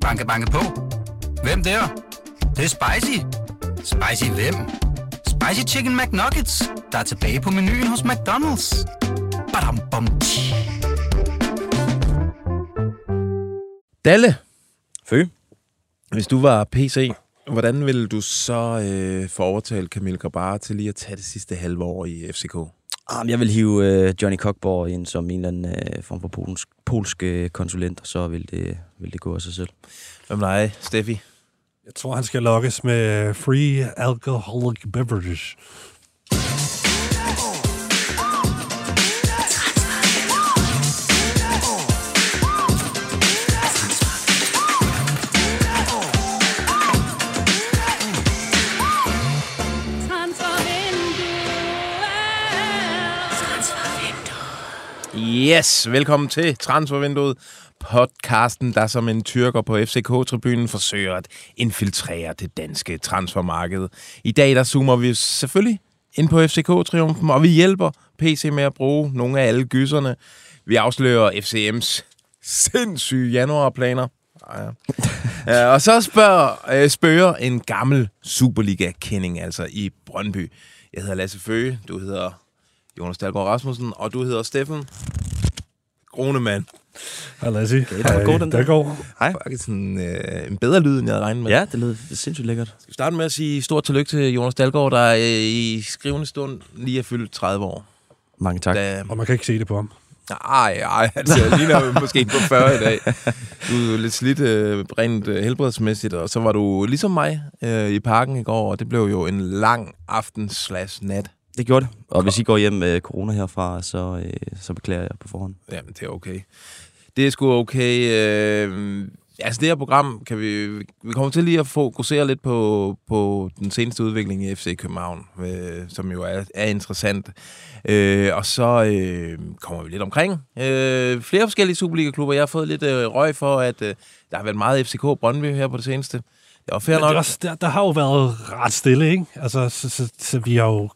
Banke, banke på. Hvem der? Det, det er spicy. Spicy hvem? Spicy Chicken McNuggets, der er tilbage på menuen hos McDonald's. Badum, bom, tji. Dalle, Fø? hvis du var PC, hvordan ville du så øh, få overtalt Camille Grabara til lige at tage det sidste halve år i FCK? Um, jeg vil hive øh, Johnny Cockborg ind som en eller anden øh, form for polsk, polsk øh, konsulent, og så vil det, vil det gå af sig selv. Med dig, Steffi? Jeg tror, han skal lokkes med free alcoholic beverages. Yes, velkommen til Transfervinduet, podcasten, der som en tyrker på FCK-tribunen forsøger at infiltrere det danske transfermarked. I dag der zoomer vi selvfølgelig ind på FCK-triumfen, og vi hjælper PC med at bruge nogle af alle gysserne. Vi afslører FCM's sindssyge januarplaner. Ah, ja. Øh, og så spørger, øh, spørger en gammel Superliga-kending, altså i Brøndby. Jeg hedder Lasse Føge, du hedder Jonas Dahlgaard Rasmussen, og du hedder Steffen Gronemann. Hej Lasse. var god, den der. går. Hej. Faktisk sådan, øh, en bedre lyd, end jeg havde regnet med. Ja, det lød sindssygt lækkert. Skal vi starte med at sige stort tillykke til Jonas Dahlgaard, der øh, i skrivende stund lige er fyldt 30 år. Mange tak. Da, Og man kan ikke se det på ham. ej, ej, altså, jeg ligner måske på 40 i dag. Du er lidt slidt øh, rent øh, helbredsmæssigt, og så var du ligesom mig øh, i parken i går, og det blev jo en lang aften slash nat. Det gjorde det. Og hvis I går hjem med corona herfra, så, øh, så beklager jeg på forhånd. Jamen, det er okay. Det er sgu okay. Øh, altså, det her program kan vi... Vi kommer til lige at fokusere lidt på, på den seneste udvikling i FC København, øh, som jo er, er interessant. Øh, og så øh, kommer vi lidt omkring øh, flere forskellige Superliga-klubber. Jeg har fået lidt øh, røg for, at øh, der har været meget FCK Brøndby her på det seneste. Det var fair Men det nok. der, der har jo været ret stille, ikke? Altså, så, så, så vi har jo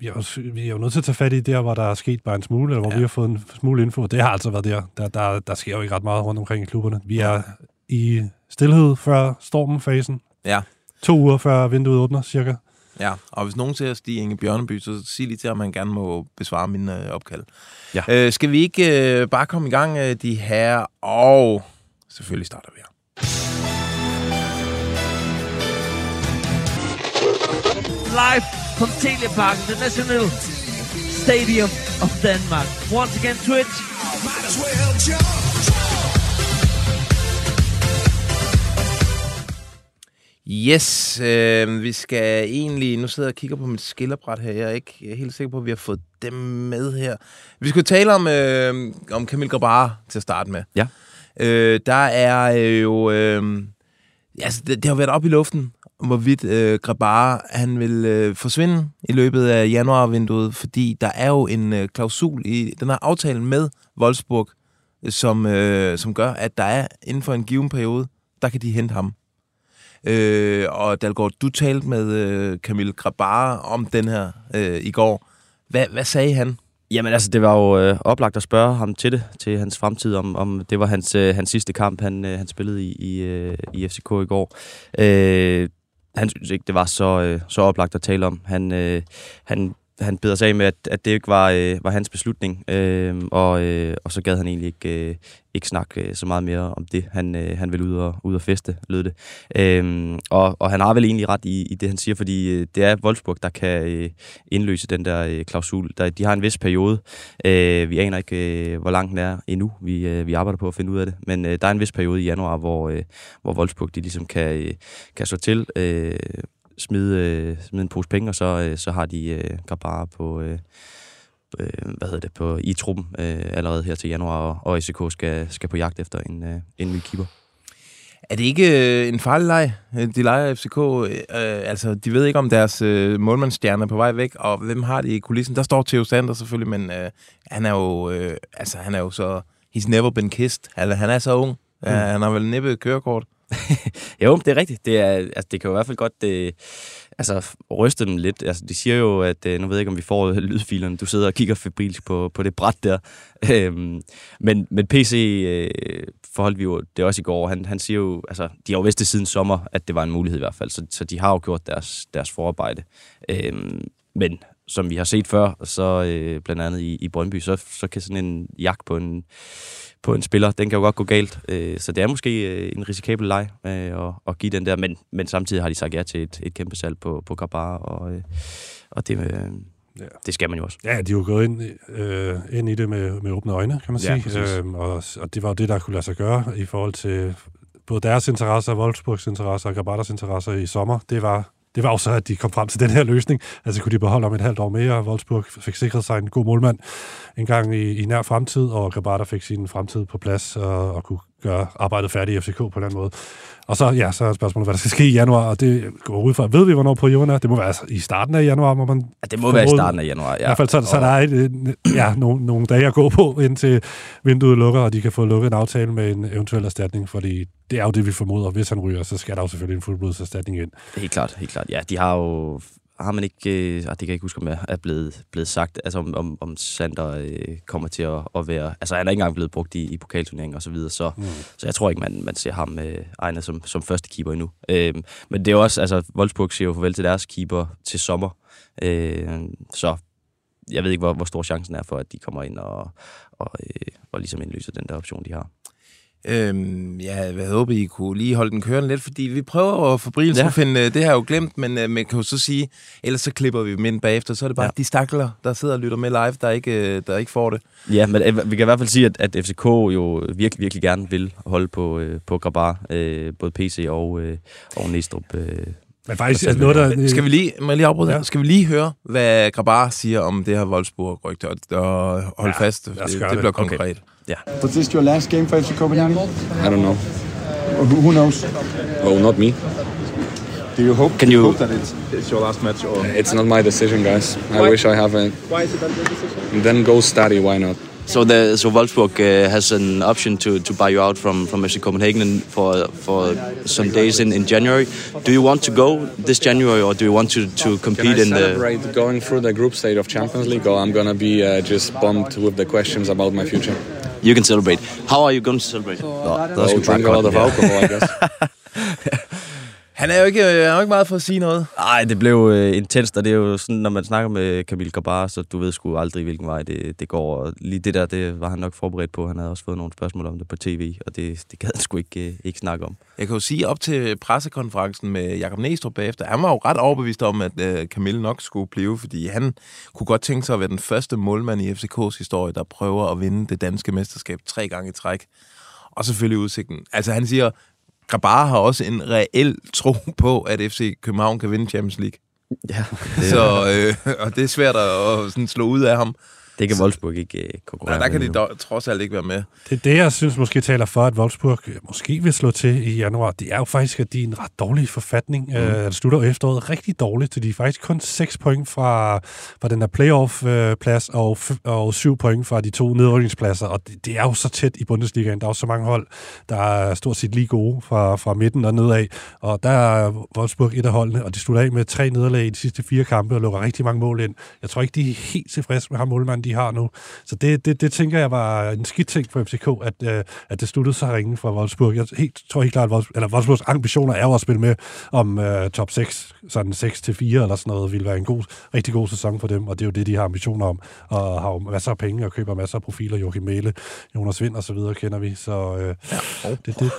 vi er, jo, vi er jo nødt til at tage fat i der, hvor der er sket bare en smule, eller hvor Ja. vi har fået en smule info. Det har altså været der. Der, der. der sker jo ikke ret meget rundt omkring i klubberne. Vi er i stillhed før stormen-fasen. Ja. To uger før vinduet åbner, cirka. Ja, og hvis nogen ser Stig Inge Bjørneby, så sig lige til, at man gerne må besvare mine øh, opkald. Ja. Øh, skal vi ikke øh, bare komme i gang, øh, de her, og selvfølgelig starter vi her. live from Telepark, the National Stadium of Denmark. Once again, Twitch. Yes, øh, vi skal egentlig... Nu sidder jeg og kigger på mit skillerbræt her. Jeg er ikke helt sikker på, at vi har fået dem med her. Vi skal tale om, øh, om Camille Grabara til at starte med. Ja. Øh, der er øh, jo... Øh, altså, det, det har været op i luften, hvorvidt øh, Grabara han vil øh, forsvinde i løbet af januarvinduet, fordi der er jo en øh, klausul i den her aftale med Wolfsburg, øh, som, øh, som gør, at der er inden for en given periode, der kan de hente ham. Øh, og Dalgaard, du talte med øh, Camille Grabara om den her øh, i går. Hvad, hvad sagde han? Jamen altså, det var jo øh, oplagt at spørge ham til det, til hans fremtid, om, om det var hans, øh, hans sidste kamp, han, øh, han spillede i, i, øh, i FCK i går. Øh, han synes ikke, det var så, øh, så oplagt at tale om. Han, øh, han, han beder sig af med, at, at det ikke var, øh, var hans beslutning, øh, og, øh, og så gad han egentlig ikke, øh, ikke snakke øh, så meget mere om det. Han, øh, han ville ud og, ud og feste, lød det. Øh, og, og han har vel egentlig ret i, i det, han siger, fordi øh, det er Wolfsburg, der kan øh, indløse den der øh, klausul. Der, de har en vis periode. Øh, vi aner ikke, øh, hvor lang den er endnu. Vi, øh, vi arbejder på at finde ud af det. Men øh, der er en vis periode i januar, hvor, øh, hvor Wolfsburg de ligesom kan, øh, kan slå til, øh, smide, øh, smide en pose penge, og så, øh, så har de øh, Grabara på... Øh, øh, hvad hedder det, på, i truppen øh, allerede her til januar, og, og SK skal, skal på jagt efter en, øh, en ny keeper. Er det ikke øh, en farlig leg? Øh, De leger FCK, øh, altså de ved ikke om deres øh, målmandsstjerne er på vej væk, og hvem har det i kulissen? Der står Theo Sander selvfølgelig, men øh, han er jo, øh, altså han er jo så, he's never been kissed. Altså, han er så ung. Mm. Ja, han har vel næppe kørekort. Jo, det er rigtigt. Det, er, altså, det kan jo i hvert fald godt det, altså, ryste dem lidt. Altså, de siger jo, at øh, nu ved jeg ikke, om vi får lydfilerne. Du sidder og kigger febrilsk på, på det bræt der. Øhm, men, men PC øh, forholdt vi jo det også i går. Han, han siger jo, altså, de har jo vidst det siden sommer, at det var en mulighed i hvert fald, så, så de har jo gjort deres, deres forarbejde. Øhm, men som vi har set før, så øh, blandt andet i, i Brøndby, så, så kan sådan en jagt på en, på en spiller, den kan jo godt gå galt. Øh, så det er måske øh, en risikabel leg øh, at, at give den der, men, men samtidig har de sagt ja til et, et kæmpe salg på, på Grabar, og, øh, og det, øh, ja. det skal man jo også. Ja, de er jo gået ind, øh, ind i det med, med åbne øjne, kan man Ja, sige. præcis. øhm, og, og det var jo det, der kunne lade sig gøre i forhold til både deres interesser, Wolfsburgs interesser og Grabatas interesser i sommer. Det var, det var jo så, at de kom frem til den her løsning. Altså kunne de beholde om et halvt år mere, og Wolfsburg fik sikret sig en god målmand en gang i, i nær fremtid, og Grabata fik sin fremtid på plads og, og kunne gøre arbejdet færdigt i FCK på den måde. Og så, ja, så er spørgsmålet, hvad der skal ske i januar, og det går ud fra, ved vi, hvornår perioden er? Det må være i starten af januar, må man Ja, det må være i starten af januar. Ja. i hvert fald så, så der er et, ja, nogle, nogle dage at gå på, indtil vinduet lukker, og de kan få lukket en aftale med en eventuel erstatning, fordi det er jo det, vi formoder. Hvis han ryger, så skal der jo selvfølgelig en fuldblodserstatning ind. Helt klart, helt klart. Ja, de har jo... Har man ikke... Øh, ah, det kan jeg ikke huske, om jeg er blevet, blevet sagt. Altså, om, om, om Sander øh, kommer til at, at være... Altså, han er ikke engang blevet brugt i, i pokalturneringen og så videre, så, mm. så jeg tror ikke, man, man ser ham øh, egnet som, som første keeper endnu. Øh, men det er også... Altså, Wolfsburg siger jo farvel til deres keeper til sommer. Øh, så jeg ved ikke, hvor, hvor stor chancen er for, at de kommer ind og, og, øh, og ligesom indløser den der option, de har. Øhm, ja, jeg håber, I kunne lige holde den kørende lidt, fordi vi prøver at få Brils Ja. at finde, øh, det her er jo glemt, men øh, man kan jo så sige, ellers så klipper vi dem ind bagefter, så er det bare Ja. de stakler, der sidder og lytter med live, der ikke, øh, der ikke får det. Ja, men øh, vi kan i hvert fald sige, at, at FCK jo virkelig, virkelig gerne vil holde på, øh, på Grabar, øh, både PC og, øh, og Næstrup. Øh. Men faktisk Altså, noget, der... Skal vi lige, må jeg lige afbryde Ja. Skal vi lige høre, hvad Grabar siger om det her Wolfsburg-rygte, og, og holde Ja, fast, det, gøre det det. bliver Okay. Konkret. Was this your last game for FC Copenhagen? I don't know. Who who knows? Oh, not me. Do you hope? Can do you- hope that it's, it's your last match? Or It's not my decision, guys. I wish I have it. why is it not your decision? Then go study. Why not? So, the, so Wolfsburg uh, has an option to, to buy you out from, from FC Copenhagen for, for some days in, in January. Do you want to go this January or do you want to, to Can compete I in the... celebrate going through the group stage of Champions League, or I'm gonna be uh, just bumped with the questions about my future? You can celebrate. How are you going to celebrate? Nå, der I'll drink a lot of alcohol, I guess. Han er jo ikke, øh, han er jo ikke meget for at sige noget. Nej, det blev øh, intenst, og det er jo sådan, når man snakker med Camille Grabar, så du ved sgu aldrig, hvilken vej det, det går. Og lige det der, det var han nok forberedt på. Han havde også fået nogle spørgsmål om det på tv, og det, det gad han sgu ikke, øh, ikke snakke om. Jeg kan jo sige, op til pressekonferencen med Jakob Næstrup bagefter, han var jo ret overbevist om, at øh, Camille nok skulle blive, fordi han kunne godt tænke sig at være den første målmand i FCK's historie, der prøver at vinde det danske mesterskab tre gange i træk. Og selvfølgelig udsigten. Altså han siger, Grabar har også en reel tro på, at FC København kan vinde Champions League. Ja, Så, øh, og det er svært at, at sådan slå ud af ham. Det kan Wolfsburg ikke øh, Nej, konkurrere der kan med de dog, trods alt ikke være med. Det er det, jeg synes måske taler for, at Wolfsburg øh, måske vil slå til i januar. Det er jo faktisk, at de er i en ret dårlig forfatning. Mm. Øh, det slutter efteråret rigtig dårligt, så de er faktisk kun 6 point fra, fra den der playoff-plads og, f- og 7 point fra de to nedrykningspladser. Og det, det er jo så tæt i Bundesligaen. Der er jo så mange hold, der er stort set lige gode fra, fra midten og nedad. Og der er Wolfsburg et af holdene, og de slutter af med tre nederlag i de sidste fire kampe og lukker rigtig mange mål ind. Jeg tror ikke, de er helt tilfredse med ham målmanden, de har nu. Så det, det, det tænker jeg var en skidt ting for FCK, at, øh, at det sluttede så ringe fra Wolfsburg. Jeg helt, tror helt klart, at Wolfsburg, eller Wolfsburgs ambitioner er jo at spille med om øh, top 6, sådan 6 til 4 eller sådan noget, ville være en god, rigtig god sæson for dem, og det er jo det, de har ambitioner om, og har jo masser af penge og køber masser af profiler, Joachim Mæle, Jonas Vind og så videre kender vi, så øh, ja. det, det,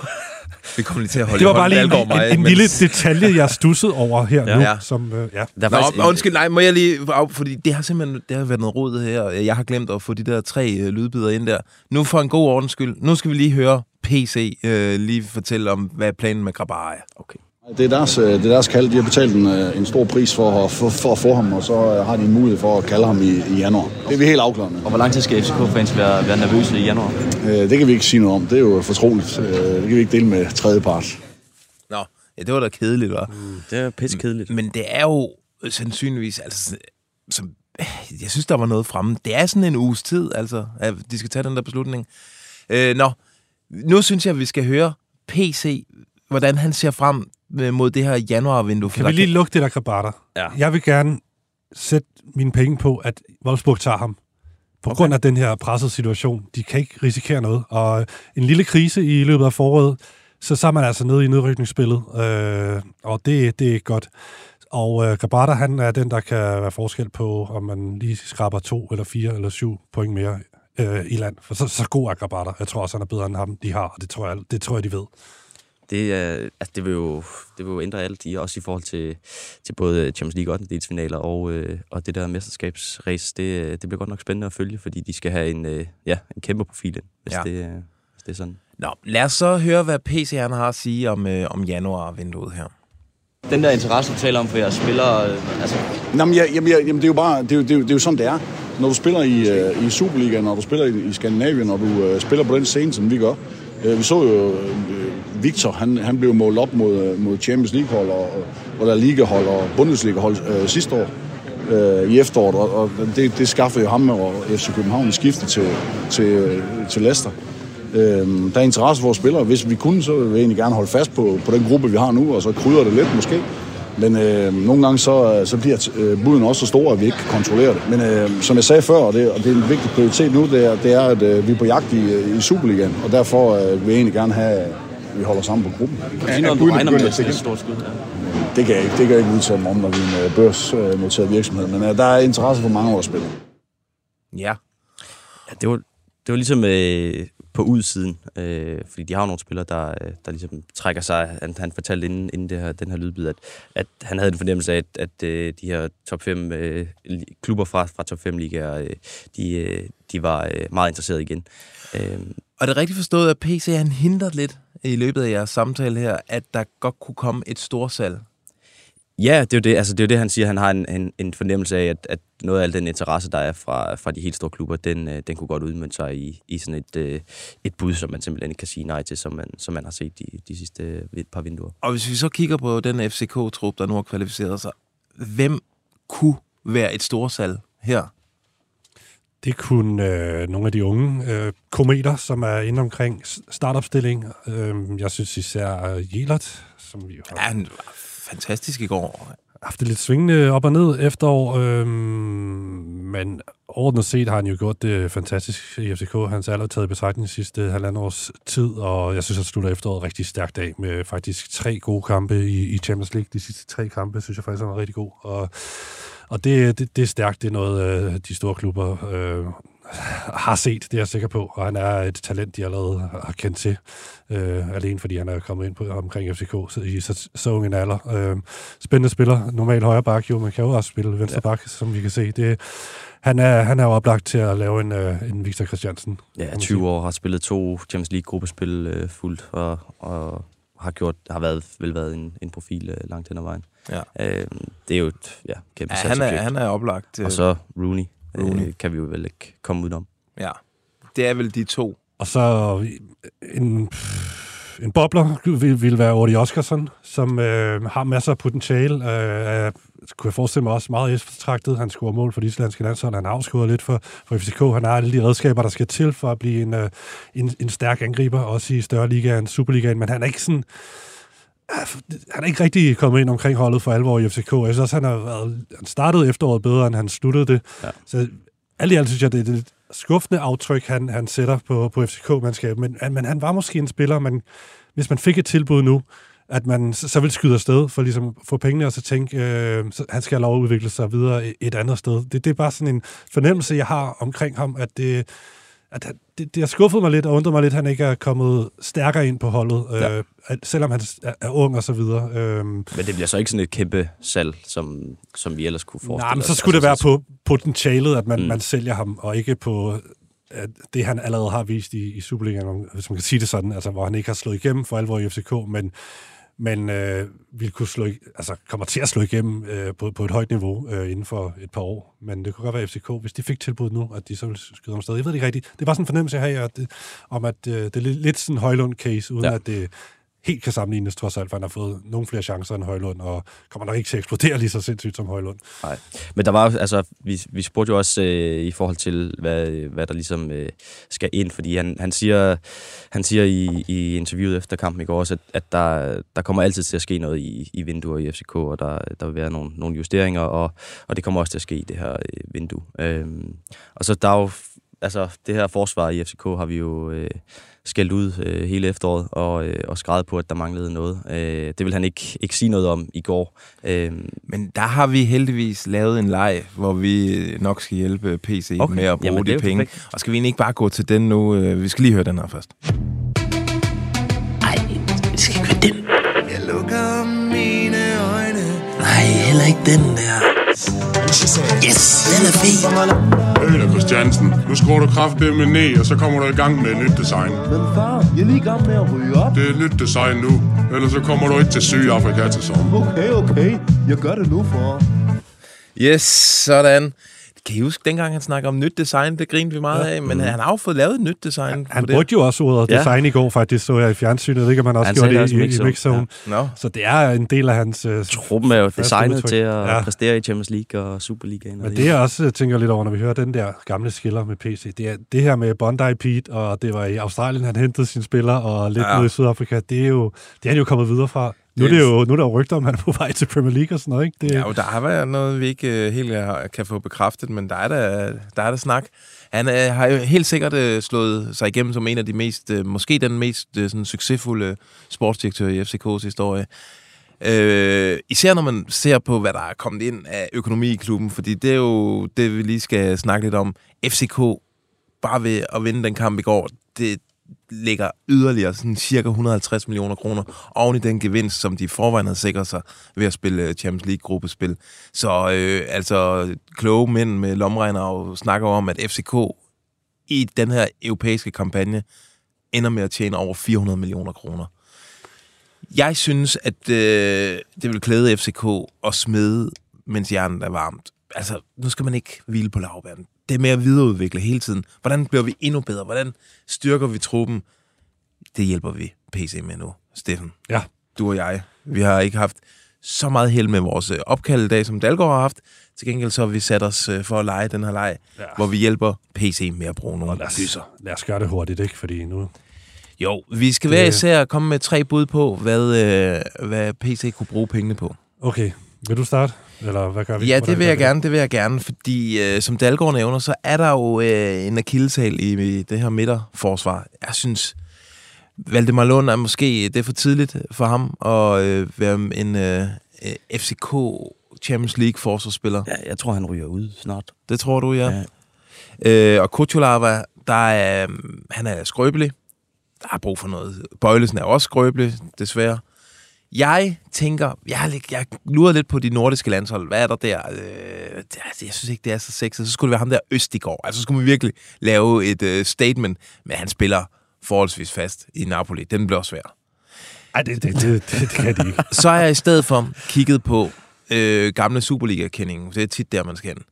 Vi kommer lige til at holde det var bare lige en, mig, en, en mens- lille detalje, jeg stussede over her Ja. nu, Ja. som, øh, ja. Der er Nå, faktisk Nå, undskyld, nej, må jeg lige... Fordi det har simpelthen det har været noget rod her. Jeg har glemt at få de der tre øh, lydbider ind der. Nu for en god ordens skyld. Nu skal vi lige høre PC øh, lige fortælle om, hvad planen med Grabar er. Okay. Det er deres, øh, det er deres kald. De har betalt en, øh, en stor pris for, at- for, for at få ham, og så øh, har de en mulighed for at kalde ham i, i januar. Det er vi helt afklaret med. Og hvor lang tid skal FCK-fans være, være nervøse i januar? Øh, Det kan vi ikke sige noget om. Det er jo fortroligt. Øh, Det kan vi ikke dele med tredjepart. Nå, ja, det var da kedeligt, hva'? Det er pisse kedeligt. Men det er jo sandsynligvis... Altså, som, jeg synes, der var noget fremme. Det er sådan en uges tid, altså, at de skal tage den der beslutning. Øh, nå, nu synes jeg, at vi skal høre PC, hvordan han ser frem øh, mod det her januarvindue. Kan vi lige lukke det der krabater? Ja. Jeg vil gerne sætte mine penge på, at Wolfsburg tager ham. På okay. grund af den her pressede situation. De kan ikke risikere noget. Og en lille krise i løbet af foråret, så, så er man altså nede i nedrykningsspillet. Øh, og det, det er godt. Og øh, Grabata, han er den, der kan være forskel på, om man lige skraber to eller fire eller syv point mere øh, i land. For så, så god er Grabata. Jeg tror også, han er bedre end ham, de har, og det tror jeg, det tror jeg de ved. Det, øh, altså, det, vil jo, det vil jo ændre alt, i, også i forhold til, til både Champions League 8. finaler og, øh, og det der mesterskabsrace. Det, det bliver godt nok spændende at følge, fordi de skal have en, øh, ja, en kæmpe profil, hvis, ja. det, øh, hvis det er sådan. Nå, lad os så høre, hvad PC han har at sige om, øh, om januar-vinduet her. Den der interesse, du taler om for jeres spillere, øh, altså... Nå, men, ja, jamen, ja, jamen, det er jo bare, det er det er det er jo sådan, det er. Når du spiller i, øh, i Superligaen, når du spiller i, i Skandinavien, når du øh, spiller på den scene, som vi gør. Øh, vi så jo øh, Victor, han, han blev målt op mod, øh, mod Champions League-hold og, og der Liga-hold og Bundesliga-hold øh, sidste år øh, i efteråret, og, og det, det skaffede jo ham og FC København skifte til, til, øh, til Leicester. Øh, der er interesse for vores spillere. Hvis vi kunne, så vil vi egentlig gerne holde fast på, på den gruppe, vi har nu, og så krydder det lidt måske. Men øh, nogle gange så, så bliver øh, buden også så store, at vi ikke kan kontrollere det. Men øh, som jeg sagde før, og det, og det er en vigtig prioritet nu, det er, det er at øh, vi er på jagt i, i Superligaen, og derfor øh, vil jeg egentlig gerne have, at vi holder sammen på gruppen. Kan du sige noget, du regner med et stort skud? Ja. Det kan jeg ikke, det kan jeg ikke udtale mig om, når vi er en øh, børsnoteret virksomhed, men øh, der er interesse for mange af vores spillere. Ja. ja det var, det var ligesom øh, på udsiden, øh, fordi de har jo nogle spillere, der, øh, der ligesom trækker sig. Han, han fortalte inden, inden det her, den her lydbid, at, at han havde en fornemmelse af, at, at øh, de her top 5 øh, klubber fra, fra top 5 ligaer, øh, de, øh, de var øh, meget interesserede igen. Øh, og det er rigtigt forstået, at PC han hindret lidt i løbet af jeres samtale her, at der godt kunne komme et storsalg Ja, det er jo det, altså, det, er jo det han siger. Han har en, en, en fornemmelse af, at, at noget af al den interesse, der er fra, fra de helt store klubber, den, øh, den kunne godt udmønte sig i, i sådan et, øh, et bud, som man simpelthen ikke kan sige nej til, som man, som man har set de, de sidste øh, par vinduer. Og hvis vi så kigger på den FCK-trup, der nu har kvalificeret sig, hvem kunne være et storsalg her? Det kunne øh, nogle af de unge øh, kometer, som er inde omkring startopstilling. Øh, jeg synes især Jelert, som vi har... Ja, fantastisk i går. Haft det lidt svingende op og ned efterår, øhm, men overordnet set har han jo gjort det fantastisk i FCK. Han har allerede taget i betragtning sidste halvandet års tid, og jeg synes, han slutter efteråret rigtig stærkt af med faktisk tre gode kampe i, i Champions League. De sidste tre kampe synes jeg faktisk, han var rigtig god. Og, og det, det, det er stærkt. Det er noget, øh, de store klubber øh, har set, det er jeg sikker på, og han er et talent, de allerede har kendt til, øh, alene fordi han er kommet ind på omkring FCK så, i så, så ung en alder. Øh, spændende spiller, normal højre bak, jo, man kan jo også spille venstre bak, ja. som vi kan se. Det, han er, han er jo oplagt til at lave en, uh, en Victor Christiansen. Ja, 20 år, har spillet to Champions League-gruppespil uh, fuldt, og, og har gjort har været, vel været en, en profil uh, langt hen ad vejen. Ja. Uh, det er jo et ja, kæmpe ja, han er, han er oplagt. Og så Rooney. Rooney. Øh, kan vi jo vel ikke komme udenom. Ja, det er vel de to. Og så en, en bobler vil, vil være Odi Oskarsson, som øh, har masser af potentiale. Øh, kunne jeg forestille mig også meget eftertragtet. Han scorer mål for de islandske landshold. Han har afskudt lidt for, for FCK. Han har alle de redskaber, der skal til for at blive en, øh, en, en stærk angriber, også i større ligaen, Superligaen. Men han er ikke sådan han er ikke rigtig kommet ind omkring holdet for alvor i FCK. Jeg synes også, han har været, han startede efteråret bedre, end han sluttede det. Ja. Så alt i alt synes jeg, det er det skuffende aftryk, han, han sætter på, på FCK-mandskabet. Men, men han var måske en spiller, men hvis man fik et tilbud nu, at man så, så vil skyde afsted for ligesom få pengene, og så tænke, øh, så han skal have lov at udvikle sig videre et andet sted. Det, det er bare sådan en fornemmelse, jeg har omkring ham, at det, at det, det har skuffet mig lidt og undret mig lidt, at han ikke er kommet stærkere ind på holdet, ja. øh, selvom han er, er ung og så videre. Øh. Men det bliver så ikke sådan et kæmpe salg, som, som vi ellers kunne forestille Nej, men så skulle altså, det være på potentialet, at man, mm. man sælger ham, og ikke på at det, han allerede har vist i, i Superligaen, hvis man kan sige det sådan, altså, hvor han ikke har slået igennem for alvor i FCK, men men øh, vil kunne slå, altså kommer til at slå igennem øh, på, på et højt niveau øh, inden for et par år. Men det kunne godt være FCK, hvis de fik tilbud nu, at de så ville skyde om sted. Jeg ved det ikke rigtigt. Det bare sådan en fornemmelse, jeg har, at det, om, at øh, det er lidt, lidt sådan en Højlund-case, uden ja. at det helt kan sammenlignes trods alt, for han har fået nogle flere chancer end Højlund, og kommer nok ikke til at eksplodere lige så sindssygt som Højlund. Nej. Men der var altså, vi, vi spurgte jo også øh, i forhold til, hvad, hvad der ligesom øh, skal ind, fordi han, han siger, han siger i, i interviewet efter kampen i går også, at, at der, der kommer altid til at ske noget i, i vinduer i FCK, og der, der vil være nogle, nogle justeringer, og, og det kommer også til at ske i det her øh, vindue. Øh, og så der er jo, altså det her forsvar i FCK har vi jo øh, skældt ud øh, hele efteråret, og, øh, og skrevet på, at der manglede noget. Øh, det vil han ikke, ikke sige noget om i går. Øh, Men der har vi heldigvis lavet en leg, hvor vi nok skal hjælpe PC Okay. med at bruge Jamen, de penge. perfekt. Og skal vi egentlig ikke bare gå til den nu? Øh, Vi skal lige høre den her først. Ej, det skal ikke den. Jeg lukker mine øjne. Nej, heller ikke den der. Yes, den er. Hey der, Christiansen. Nu skruer du kraftedeme ned, og så kommer du i gang med et nyt design. Men far, jeg er lige i gang med at ryge op. Det er et nyt design nu, ellers så kommer du ikke til Sydafrika til sommer. Okay, okay. Jeg gør det nu, for. Yes, sådan. Kan I huske, dengang han snakker om nyt design? Det grinede vi meget af, men han har jo fået lavet et nyt design. Han på det. brugte jo også ordet Ja. design i går, faktisk, så jeg i fjernsynet. Jeg ved ikke, om han også Han gjorde det det også i i, i mixzone. mixzone. Nå. Så det er en del af hans... Uh, Truppen er jo designet udtryk. til at Ja. ja. præstere i Champions League og Superligaen. og Men det jeg også øh, tænker lidt over, når vi hører den der gamle skiller med PC, det er det her med Bondi Pete, og det var i Australien, han hentede sine spillere, og lidt Ja. ja. nede i Sydafrika, det er jo det er han jo kommet videre fra. Nu er, Det jo, nu er der jo rygter om, at han er på vej til Premier League og sådan noget, ikke? Det, Ja, jo, der har været noget, vi ikke øh, helt har- kan få bekræftet, men der er der, der, er der snak. Han øh, har jo helt sikkert øh, slået sig igennem som en af de mest, øh, måske den mest øh, sådan, succesfulde sportsdirektør i FCK's historie. Øh, især når man ser på, hvad der er kommet ind af økonomi i klubben, fordi det er jo det, vi lige skal snakke lidt om. FCK, bare ved at vinde den kamp i går, det lægger yderligere sådan cirka 150 millioner kroner oven i den gevinst, som de forvejen havde sikret sig ved at spille øh, Champions League-gruppespil. Så øh, altså, kloge mænd med lomregner og snakker om, at FCK i den her europæiske kampagne ender med at tjene over 400 millioner kroner. Jeg synes, at øh, det vil klæde FCK at smide, mens hjernen er varmt. Altså, nu skal man ikke hvile på lavbæren. Det med at videreudvikle hele tiden. Hvordan bliver vi endnu bedre? Hvordan styrker vi truppen? Det hjælper vi PC med nu, Steffen. Ja. Du og jeg. Vi har ikke haft så meget held med vores øh, opkald i dag, som Dalgaard har haft. Til gengæld så har vi sat os øh, for at lege den her leg, ja. Hvor vi hjælper PC med at bruge nogle lad, os, lad os gøre det hurtigt, ikke? Fordi nu... Jo, vi skal Det- være især komme med tre bud på, hvad, øh, hvad PC kunne bruge pengene på. Okay, vil du starte? Eller hvad gør vi? Ja, det vil jeg gerne, det vil jeg gerne, fordi øh, som Dalgaard nævner, så er der jo øh, en akilleshæl i, i det her midterforsvar. Jeg synes, Valdemar Lund er måske, det er for tidligt for ham at øh, være en øh, FCK Champions League forsvarsspiller. Ja, jeg tror, han ryger ud snart. Det tror du, ja. Ja. Øh, og Kuchulava, der er, øh, han er skrøbelig. Der er brug for noget. Bøjlesen er også skrøbelig, desværre. Jeg tænker, jeg, jeg lurer lidt på de nordiske landshold. Hvad er der der? Øh, jeg synes ikke, det er så sexet. Så skulle det være ham der Østigård. Altså, så skulle man virkelig lave et øh, statement, men han spiller forholdsvis fast i Napoli. Den bliver svær. Ej, det, det, det, det, det kan de ikke. Så har jeg i stedet for kigget på øh, gamle Superliga-kendingen. Det er tit der, man skal hen.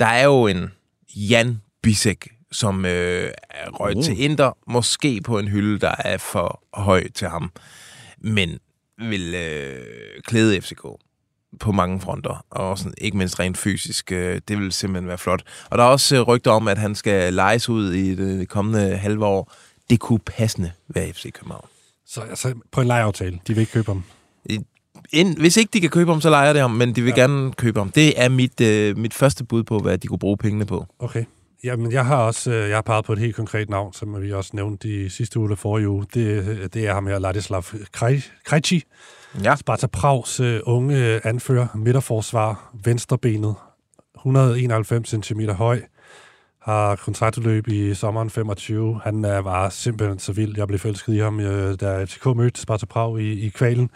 Der er jo en Jan Bisek, som øh, røget Uh. til Inter. Måske på en hylde, der er for høj til ham. Men vil øh, klæde FCK på mange fronter, og sådan, ikke mindst rent fysisk. Øh, det vil simpelthen være flot. Og der er også øh, rygter om, at han skal lejes ud i det kommende halve år. Det kunne passende være FC København. Så altså, på en lejeaftale. De vil ikke købe ham. Ind, hvis ikke de kan købe ham, så leger det ham, men de vil ja. gerne købe ham. Det er mit, øh, mit første bud på, hvad de kunne bruge pengene på. Okay. Jamen, jeg har også øh, jeg har peget på et helt konkret navn, som vi også nævnte i sidste uge eller forrige uge. Det, det er ham her, Ladislav Krej- Krejci. Ja. Sparta Prags øh, unge anfører, midterforsvar, venstrebenet, 191 cm høj, har kontraktudløb i sommeren 25. Han øh, var simpelthen så vild. Jeg blev forelsket i ham, øh, da FCK mødte Sparta Prag i, i kvalen.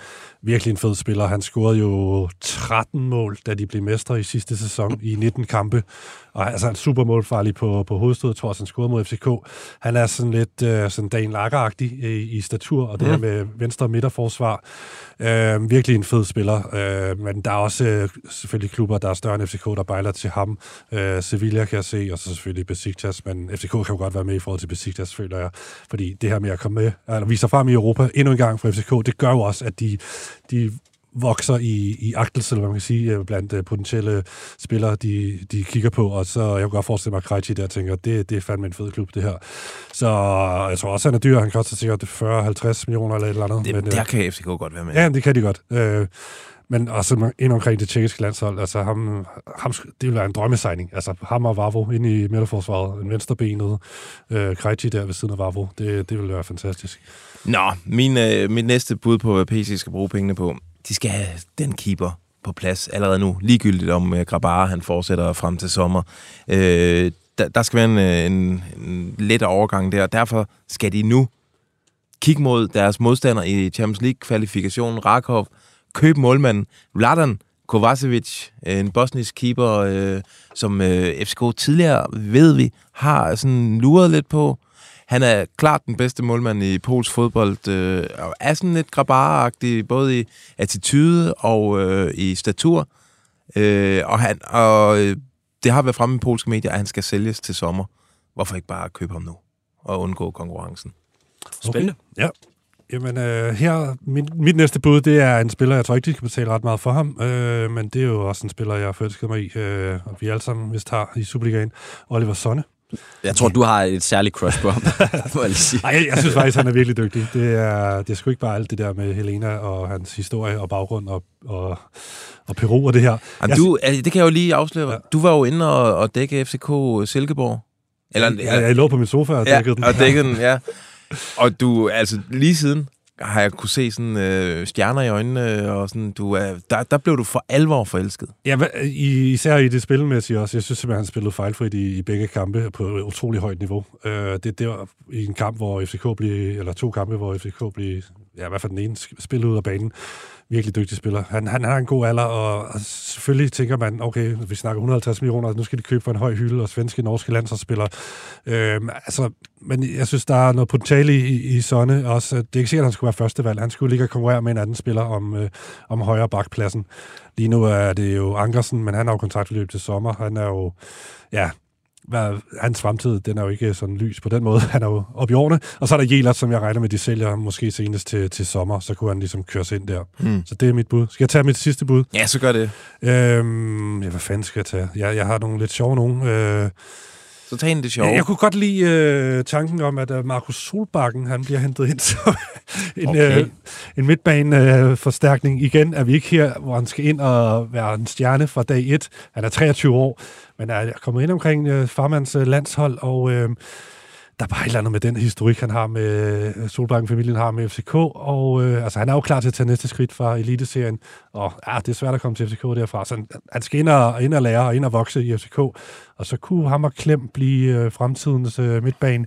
Virkelig en fed spiller. Han scorede jo 13 mål, da de blev mestre i sidste sæson i 19 kampe. Og altså, er super målfarlig på, på hovedstød. Jeg tror også, han scorede mod FCK. Han er sådan lidt øh, sådan Dan Lageragtig i, i statur, og det her med venstre midterforsvar. Øh, virkelig en fed spiller. Øh, men der er også øh, selvfølgelig klubber, der er større end FCK, der bejler til ham. Øh, Sevilla kan jeg se, og så selvfølgelig Besiktas, men FCK kan jo godt være med i forhold til Besiktas, føler jeg. Fordi det her med at komme med, eller vise sig frem i Europa endnu en gang for FCK, det gør jo også, at de, de vokser i, i agtelse, eller hvad man kan sige, øh, blandt uh, potentielle spillere, de, de kigger på, og så jeg kan godt forestille mig, at Krejci der tænker, det, det er fandme en fed klub, det her. Så jeg tror også, han er dyr, han koster sikkert 40-50 millioner eller et eller andet. Det, men, der øh, kan FCK godt være med. Ja, det kan de godt. Øh, men også ind omkring det tjekkiske landshold, altså ham, ham, det ville være en drømmesigning. Altså ham og Vavro ind i midterforsvaret, en venstrebenet, øh, Krejci der ved siden af Vavro, det, det ville være fantastisk. Nå, min, øh, mit næste bud på, hvad PC skal bruge pengene på, de skal have den keeper på plads allerede nu. Ligegyldigt om øh, Grabara, han fortsætter frem til sommer. Øh, der, der skal være en, øh, en, en let overgang der, og derfor skal de nu kigge mod deres modstander i Champions League-kvalifikationen, Rakov, købe målmanden Vladan Kovacevic, en bosnisk keeper, øh, som øh, FCK tidligere, ved vi, har sådan luret lidt på. Han er klart den bedste målmand i Pols fodbold, øh, og er sådan lidt grabar både i attitude og øh, i statur. Øh, og han, og øh, det har været fremme i polske medier, at han skal sælges til sommer. Hvorfor ikke bare købe ham nu og undgå konkurrencen? Spændende. Okay. Ja. Jamen, øh, her, mit, mit næste bud, det er en spiller, jeg tror ikke, de skal betale ret meget for ham, øh, men det er jo også en spiller, jeg har forelsket mig i, øh, og vi alle sammen vist har i Superligaen, Oliver Sonne. Jeg tror, du har et særligt crush på ham, må jeg lige sige. Ej, jeg, synes faktisk, han er virkelig dygtig. Det er, det er sgu ikke bare alt det der med Helena og hans historie og baggrund og, og, og Peru og det her. Jamen, du, altså, det kan jeg jo lige afsløre. Ja. Du var jo inde og, og dække FCK Silkeborg. Eller, jeg, jeg lå på min sofa og dækkede ja, den. og dækkede den, ja. Og du, altså lige siden har jeg kunne se sådan øh, stjerner i øjnene, og sådan, du øh, der, der blev du for alvor forelsket. Ja, især i det spilmæssige også. Jeg synes simpelthen, han spillede fejlfrit i, i begge kampe på et utrolig højt niveau. Øh, det, det var i en kamp, hvor FCK blev, eller to kampe, hvor FCK blev, ja, i hvert fald den ene spillet ud af banen. Virkelig dygtig spiller. Han, han har en god alder, og, og selvfølgelig tænker man, okay, vi snakker 150 millioner, nu skal de købe for en høj hylde, og svenske, norske landsholdsspillere. Øh, altså, men jeg synes, der er noget potentiale i, i Sonne også. Det er ikke sikkert, at han skulle være første valg. Han skulle ligge og konkurrere med en anden spiller om, øh, om højre bakpladsen. Lige nu er det jo Ankersen, men han har jo kontraktforløb til sommer. Han er jo, ja, hvad, hans fremtid, den er jo ikke sådan lys på den måde. Han er jo oppe i årene. Og så er der Jelert, som jeg regner med, de sælger måske senest til, til sommer. Så kunne han ligesom køres ind der. Hmm. Så det er mit bud. Skal jeg tage mit sidste bud? Ja, så gør det. Øhm, ja, hvad fanden skal jeg tage? Jeg, jeg har nogle lidt sjove nogen. Øh, så tag en det sjove. Jeg, jeg kunne godt lide øh, tanken om, at uh, Markus Solbakken han bliver hentet ind som en, Okay. øh, en midtbaneforstærkning. Igen er vi ikke her, hvor han skal ind og være en stjerne fra dag 1. Han er 23 år, men er kommet ind omkring øh, farmands øh, landshold, og øh, der er bare et eller andet med den historik, han har med øh, Solbakken-familien har med FCK, og øh, altså, han er jo klar til at tage næste skridt fra Eliteserien, og ja, det er svært at komme til FCK derfra, så han, han skal ind og, ind og lære og ind og vokse i FCK, og så kunne ham og Klem blive øh, fremtidens øh, midtbane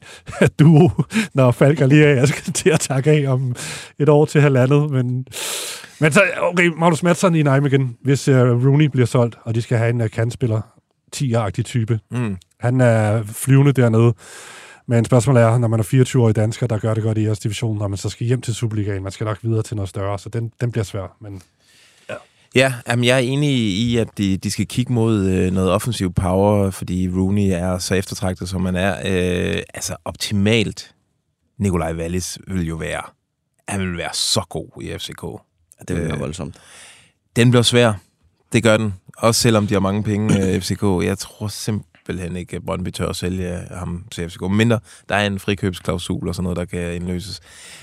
duo, når Falk og Lea skal til at takke af om et år til halvandet, men... Men så, okay, Magnus Madsen i Nijmegen, hvis øh, Rooney bliver solgt, og de skal have en øh, kandspiller, 10-agtig type. Mm. Han er flyvende dernede. Men spørgsmålet er, når man er 24-årig dansker, der gør det godt i jeres division, når man så skal hjem til Superligaen, man skal nok videre til noget større, så den, den bliver svær. Men Ja, jamen jeg er enig i, at de, de skal kigge mod øh, noget offensiv power, fordi Rooney er så eftertragtet, som man er. Øh, altså optimalt, Nikolaj Wallis vil jo være, han vil være så god i FCK. Det vil være Øh, voldsomt. Den bliver svær. Det gør den. Også selvom de har mange penge, øh, FCK. Jeg tror simpelthen ikke, at Brøndby tør at sælge ham til FCK. Mindre der er en frikøbsklausul og sådan noget, der kan indløses.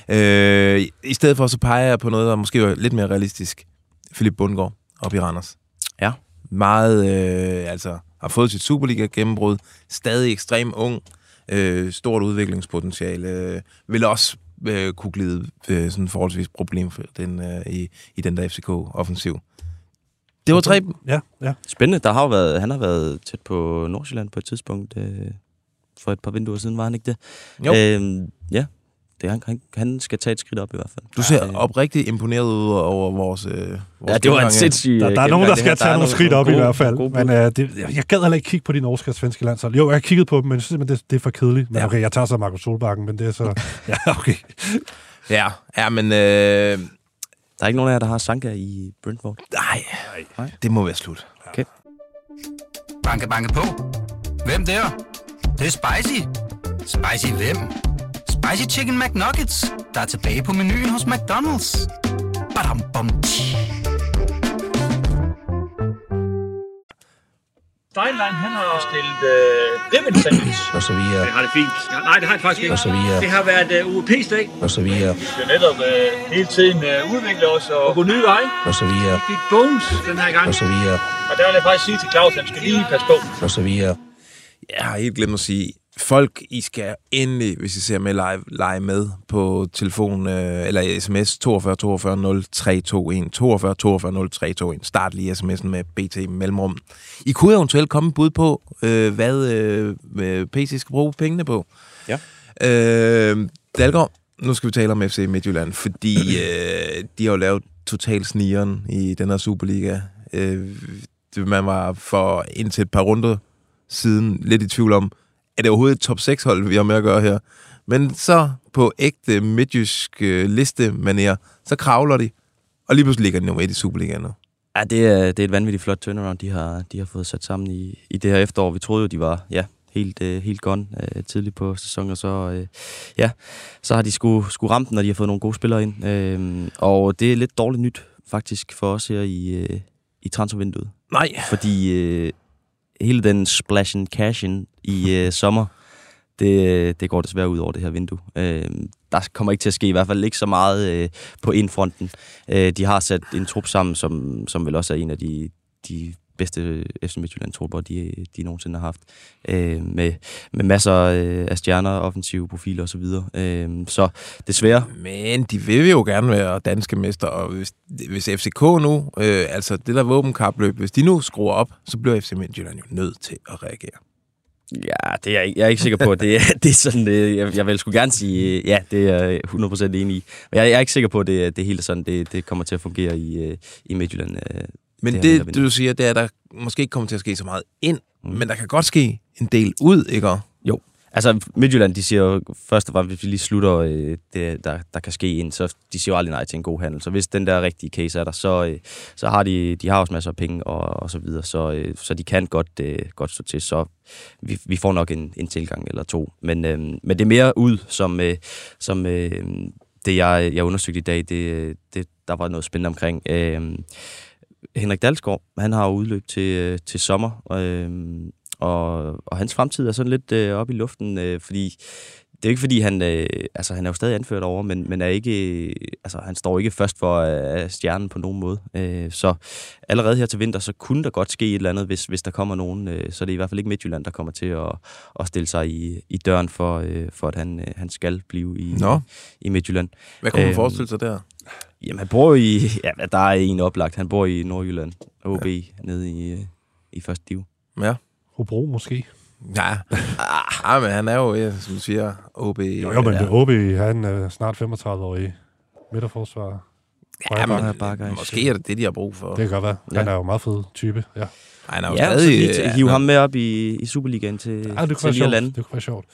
Øh, I stedet for så peger jeg på noget, der måske er lidt mere realistisk. Philip Bundgaard op i Randers. Ja. Meget, øh, altså, har fået sit Superliga-gennembrud. Stadig ekstrem ung. Øh, stort udviklingspotentiale. Øh, vil også øh, kunne glide øh, sådan forholdsvis problemfrit den, øh, i, i den der FCK-offensiv. Det var tre. Ja, ja. Spændende. Der har jo været, han har været tæt på Nordsjælland på et tidspunkt. Øh, for et par vinduer siden, var han ikke det? Jo. Øh, ja, det, han, han, han skal tage et skridt op i hvert fald. Du ser oprigtigt imponeret ud over vores, øh, vores Ja, det var en sindssyg... der, der er gennemgang, nogen, der skal her. tage er nogle skridt op i gode- hvert fald. gode Men bud. uh, det, jeg, gad heller ikke kigge på de norske og svenske landshold. Jo, jeg har kigget på dem, men jeg synes det, det er for kedeligt. Men Ja. okay, jeg tager så Markus Solbakken, men det er så... Ja, okay. Ja, ja, men øh, Der er ikke nogen af jer, der har Sanka i Brentford. nej, Nej. det må være slut. Banke, banke på. Hvem der? Det, Det er spicy. Spicy hvem? Spicy Chicken McNuggets, der er tilbage på menuen hos McDonald's. Badum, bom, tji. Steinlein, han har stillet øh, ribbon sandwich. Og så videre. Det har det fint. Ja, nej, det har det faktisk ikke. Og så videre. Det har været øh, UEP-dag. Og så videre. Vi skal netop øh, hele tiden øh, udvikle os og, og gå nye veje. Og så videre. Vi fik bones den her gang. Og så videre. Og der vil jeg faktisk sige til Claus, at han skal lige passe på. Og så videre. Jeg har helt glemt at sige, folk, I skal endelig, hvis I ser med live, lege med på telefon øh, eller sms 42 42 0321 42 42 0321. Start lige sms'en med BT mellemrum. I kunne eventuelt komme bud på, øh, hvad øh, øh, PC skal bruge pengene på. Ja. Øh, Dalgaard, nu skal vi tale om FC Midtjylland, fordi øh, de har jo lavet total snigeren i den her Superliga. Øh, man var for indtil et par runder siden lidt i tvivl om, er det overhovedet et top 6-hold, vi har med at gøre her? Men så på ægte midtjysk øh, liste manier, så kravler de, og lige pludselig ligger de nummer et i Superligaen nu. Ja, det er, det er et vanvittigt flot turnaround, de har, de har fået sat sammen i, i det her efterår. Vi troede jo, de var ja, helt, øh, helt gone øh, tidligt på sæsonen, og så, øh, ja, så har de skulle, skulle ramme den, og de har fået nogle gode spillere ind. Øh, og det er lidt dårligt nyt, faktisk, for os her i, øh, i transfervinduet. Nej. Fordi øh, hele den splash and cash in i øh, sommer, det, det går desværre ud over det her vindue. Øh, der kommer ikke til at ske i hvert fald ikke så meget øh, på indfronten. Øh, de har sat en trup sammen, som, som vel også er en af de, de bedste FC Midtjylland-trupper, de, de nogensinde har haft. Øh, med, med masser øh, af stjerner, offensive profiler osv. Så, øh, så desværre... Men de vil jo gerne være danske mester, og hvis, hvis FCK nu, øh, altså det der våbenkapløb, hvis de nu skruer op, så bliver FC Midtjylland jo nødt til at reagere. Ja, det er jeg, ikke- jeg er ikke sikker på. Det, er- det er sådan, øh, jeg, jeg vil sgu gerne sige, øh, ja, det er jeg 100% enig i. Men jeg, jeg er ikke sikker på, at det, det er helt sådan, det, det kommer til at fungere i, øh, i Midtjylland. Men det, vintervindue. det, du siger, det er, at der måske ikke kommer til at ske så meget ind, mm. men der kan godt ske en del ud, ikke? Jo. Altså, Midtjylland, de siger jo først og fremmest, hvis vi lige slutter øh, det, der, der kan ske ind, så de siger jo aldrig nej til en god handel. Så hvis den der rigtige case er der, så, øh, så har de, de har også masser af penge og, og så videre, så, øh, så de kan godt, øh, godt stå til. Så vi, vi får nok en, en tilgang eller to. Men, øh, men det er mere ud, som, øh, som øh, det, jeg, jeg undersøgte i dag, det, det, der var noget spændende omkring. Øh, Henrik Dalsgaard, han har udløb til, øh, til sommer, øh, og, og hans fremtid er sådan lidt øh, oppe i luften, øh, fordi det er jo ikke fordi, han, øh, altså, han er jo stadig anført over, men, men er ikke, øh, altså, han står ikke først for øh, stjernen på nogen måde. Øh, så allerede her til vinter, så kunne der godt ske et eller andet, hvis, hvis der kommer nogen. Øh, så det er i hvert fald ikke Midtjylland, der kommer til at, at stille sig i, i døren for, øh, for at han, øh, han skal blive i, Nå. i Midtjylland. Hvad kunne man Øhm, forestille sig der? Jamen, han bor i... Ja, der er en oplagt. Han bor i Nordjylland. OB, ja. nede i, øh, i første div. Ja. Hobro måske. Ja, ah, men han er jo, ja, som du siger, OB. Jo, jo men ja. OB, han er snart 35 år i midterforsvar. Ja, men, Bakker, måske er det det, de har brug for. Det kan godt være. Han er jo en meget fed type, ja. Han er jo Ja, stadig... lige til- hive ham med op i, i Superligaen til, Ja, det kunne til være sjovt. Det kunne være sjovt.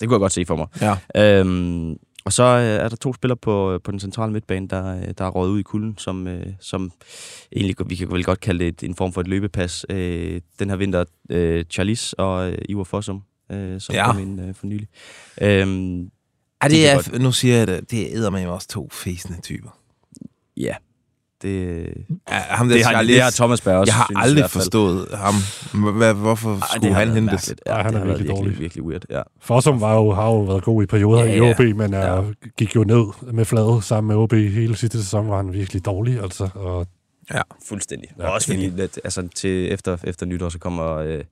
Det kunne jeg godt se for mig. Ja. Øhm, og så øh, er der to spillere på, på den centrale midtbane, der, øh, der er røget ud i kulden, som, øh, som egentlig, vi kan vel godt kalde det et, en form for et løbepas. Øh, den her vinter, øh, Charlis og øh, Ivar Fossum, øh, som Ja. kom ind øh, for nylig. Øhm, Ja, de det er, nu siger jeg det, det er med også to fæsende typer. Ja, det, Ja, ham der det, har, Charles, det har Thomas Berg også Jeg har aldrig fald. forstået ham. Hvad, hvorfor Ej, skulle han hentes? Ja, han det er virkelig virkelig, dårlig. virkelig weird. Ja. Forsum var jo, har jo været god i perioder Ja, i ja. OB, men er, gik jo ned med flade sammen med OB hele sidste sæson, var han virkelig dårlig. Altså, og Ja. Fuldstændig. Ja, Ja, også fordi, at, altså, til, efter, efter nytår, så kommer øh,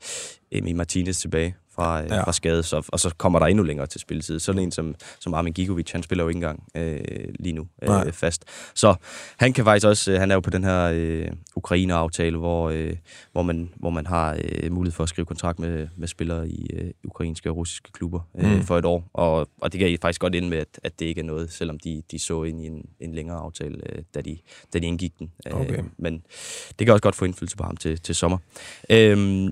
Emi Martinez tilbage fra, øh, Ja. fra skade, så, og så kommer der endnu længere til spilletid. Sådan en som, som Armin Gigovic, han spiller jo ikke engang øh, lige nu Nej. øh, fast. Så han kan faktisk også, øh, han er jo på den her øh, Ukraine-aftale, hvor, øh, hvor, man, hvor man har øh, mulighed for at skrive kontrakt med, med spillere i øh, ukrainske og russiske klubber øh, Mm. for et år. Og, og det kan faktisk godt ende med, at, at det ikke er noget, selvom de, de så ind i en, en længere aftale, øh, da, de, da de indgik den. Øh, Okay. men det kan også godt få indflydelse på ham til, til sommer. Øhm,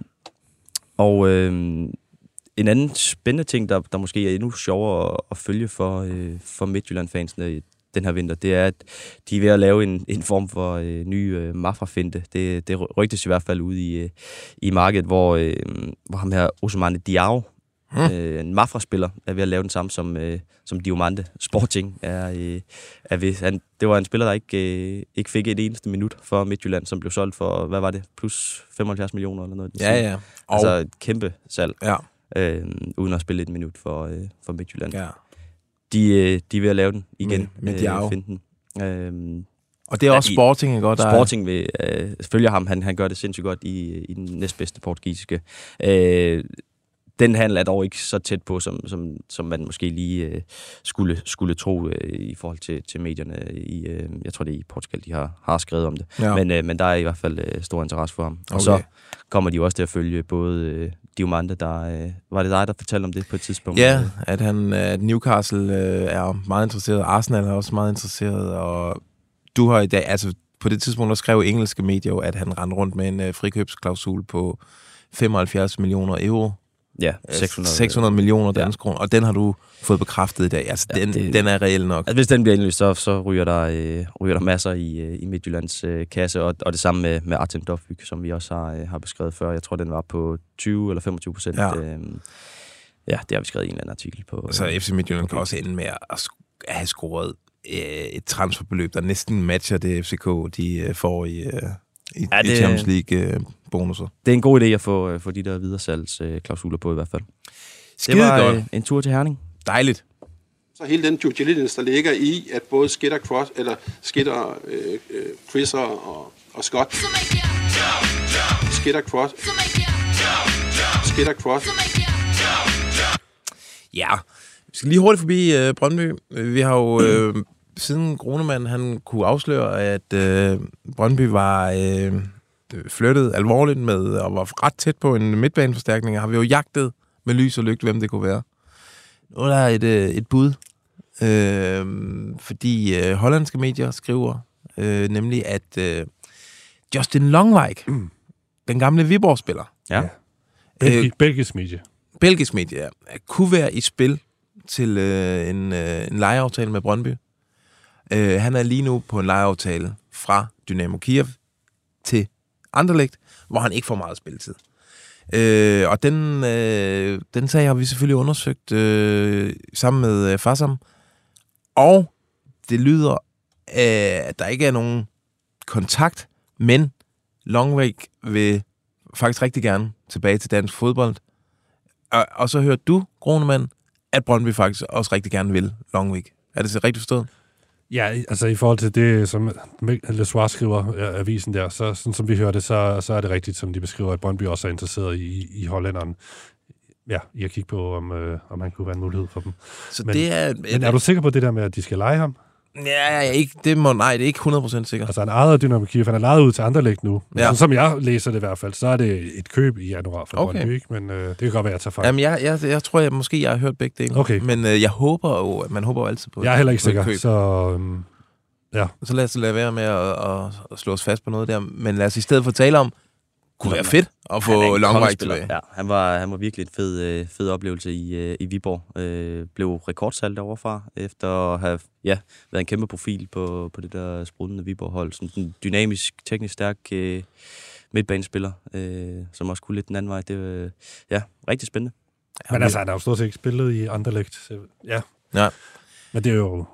og øhm, en anden spændende ting, der, der måske er endnu sjovere at, at følge for, øh, for Midtjylland-fansene i den her vinter, det er, at de er ved at lave en, en form for øh, ny øh, Mafra-finte. Det, det rygtes i hvert fald ud i, øh, i markedet, hvor, øh, hvor ham her Ousmane Diao Hmm. Øh, en Mafra-spiller er ved at lave den samme, som, øh, som Diomande Sporting er, øh, er ved. Han, det var en spiller, der ikke, øh, ikke fik et eneste minut for Midtjylland, som blev solgt for, hvad var det, plus 75 millioner eller noget. Ja, ja. Og... Altså et kæmpe salg, Ja. Øh, uden at spille et minut for, øh, for Midtjylland. ja. De, øh, de er ved at lave den igen. Med- med Diao. finde den. Øh, Og det er også Sporting, ikke? godt? Sporting vil, øh, følger ham. Han, han gør det sindssygt godt i, i den næstbedste portugisiske. Øh, den handel er dog ikke så tæt på, som, som, som man måske lige øh, skulle, skulle tro øh, i forhold til, til medierne. I, øh, jeg tror, det er i Portugal, de har, har skrevet om det. Ja. Men, øh, men der er i hvert fald øh, stor interesse for ham. Og Okay. så kommer de også til at følge både øh, Diomande, der... Øh, var det dig, der fortalte om det på et tidspunkt? Ja, at, han, at Newcastle øh, er meget interesseret. Arsenal er også meget interesseret. Og du har i dag, altså på det tidspunkt, der skrev engelske medier at han rendte rundt med en øh, frikøbsklausul på 75 millioner euro. Ja, 600, 600, 600 millioner danske kroner. Og den har du fået bekræftet i dag. Altså, Ja, den, det- den er reel nok. Altså, hvis den bliver indløst, så, så ryger, der, øh, ryger der masser i, øh, i Midtjyllands øh, kasse, og, og det samme med, med Artem Dovbyk, som vi også har, øh, har beskrevet før. Jeg tror, den var på 20 eller 25 procent. Ja. Øh, ja, det har vi skrevet i en eller anden artikel på. Så øh, FC Midtjylland kan også ende med at at have scoret øh, et transferbeløb, der næsten matcher det FCK, de øh, får i, øh, i, Ja, det- i Champions League øh, bonusser. Det er en god idé at få, øh, få de der videresalgsklausuler på i hvert fald. Skide det var godt. øh, en tur til Herning. Dejligt. Så hele den due diligence, der ligger i, at både Skitter, Cross, eller Skitter, øh, øh, Chriser og, og Scott, Skitter, Cross, Skitter, Cross, Ja, vi skal lige hurtigt forbi øh, Brøndby. Vi har jo øh, siden Grunemann han kunne afsløre, at øh, Brøndby var øh, flyttet alvorligt med og var ret tæt på en midtbaneforstærkning, har vi jo jagtet med lys og lygt, hvem det kunne være. Nu er der et, øh, et bud, øh, fordi øh, hollandske medier skriver øh, nemlig, at øh, Justin Longwijk, mm. den gamle Viborg-spiller, Ja. Belgi, belgisk medie. belgisk medie, ja, kunne være i spil til øh, en, øh, en lejeaftale med Brøndby. Øh, han er lige nu på en lejeaftale fra Dynamo Kiev til Anderlecht, hvor han ikke får meget spilletid. Øh, og den, øh, den sag har vi selvfølgelig undersøgt øh, sammen med øh, Fassam. Og det lyder, øh, at der ikke er nogen kontakt, men Longwick vil faktisk rigtig gerne tilbage til dansk fodbold. Og, og så hører du, Gronemann, at Brøndby faktisk også rigtig gerne vil Longwick. Er det så rigtigt forstået? Ja, altså i forhold til det, som Le Soir skriver, øh, avisen der, så sådan som vi hører det, så, så er det rigtigt, som de beskriver, at Brøndby også er interesseret i, i hollænderen. Ja, i at kigge på, om, øh, om han kunne være en mulighed for dem. Så men, det er... men er du sikker på det der med, at de skal lege ham? Ja, ikke, det må, nej, det er ikke 100% sikkert. Altså han ejede Dynamo Kiev, han er lejet ud til Anderlecht nu. Men Ja. ja. som jeg læser det i hvert fald, så er det et køb i januar for Okay. Brøndby, ikke? Men øh, det kan godt være, at jeg tager fejl. Jamen, jeg, jeg, jeg tror, jeg måske jeg har hørt begge dele. Okay. Men øh, jeg håber jo, man håber jo altid på jeg er heller ikke sikker, køb. så øhm, ja. Så lad os lade være med at, at, at slå os fast på noget der. Men lad os i stedet for tale om, kunne være fedt at få kongespiller. tilbage. Ja, han var, han var virkelig en fed, øh, fed oplevelse i, øh, i Viborg. Øh, blev rekordsalg derovre fra, efter at have ja, været en kæmpe profil på, på det der sprudende Viborg-hold. Sådan en dynamisk, teknisk stærk øh, midtbanespiller, øh, som også kunne lidt den anden vej. Det var øh, ja, rigtig spændende. Men altså, han har jo stort set ikke spillet i Anderlecht. Ja. Ja. Men det er jo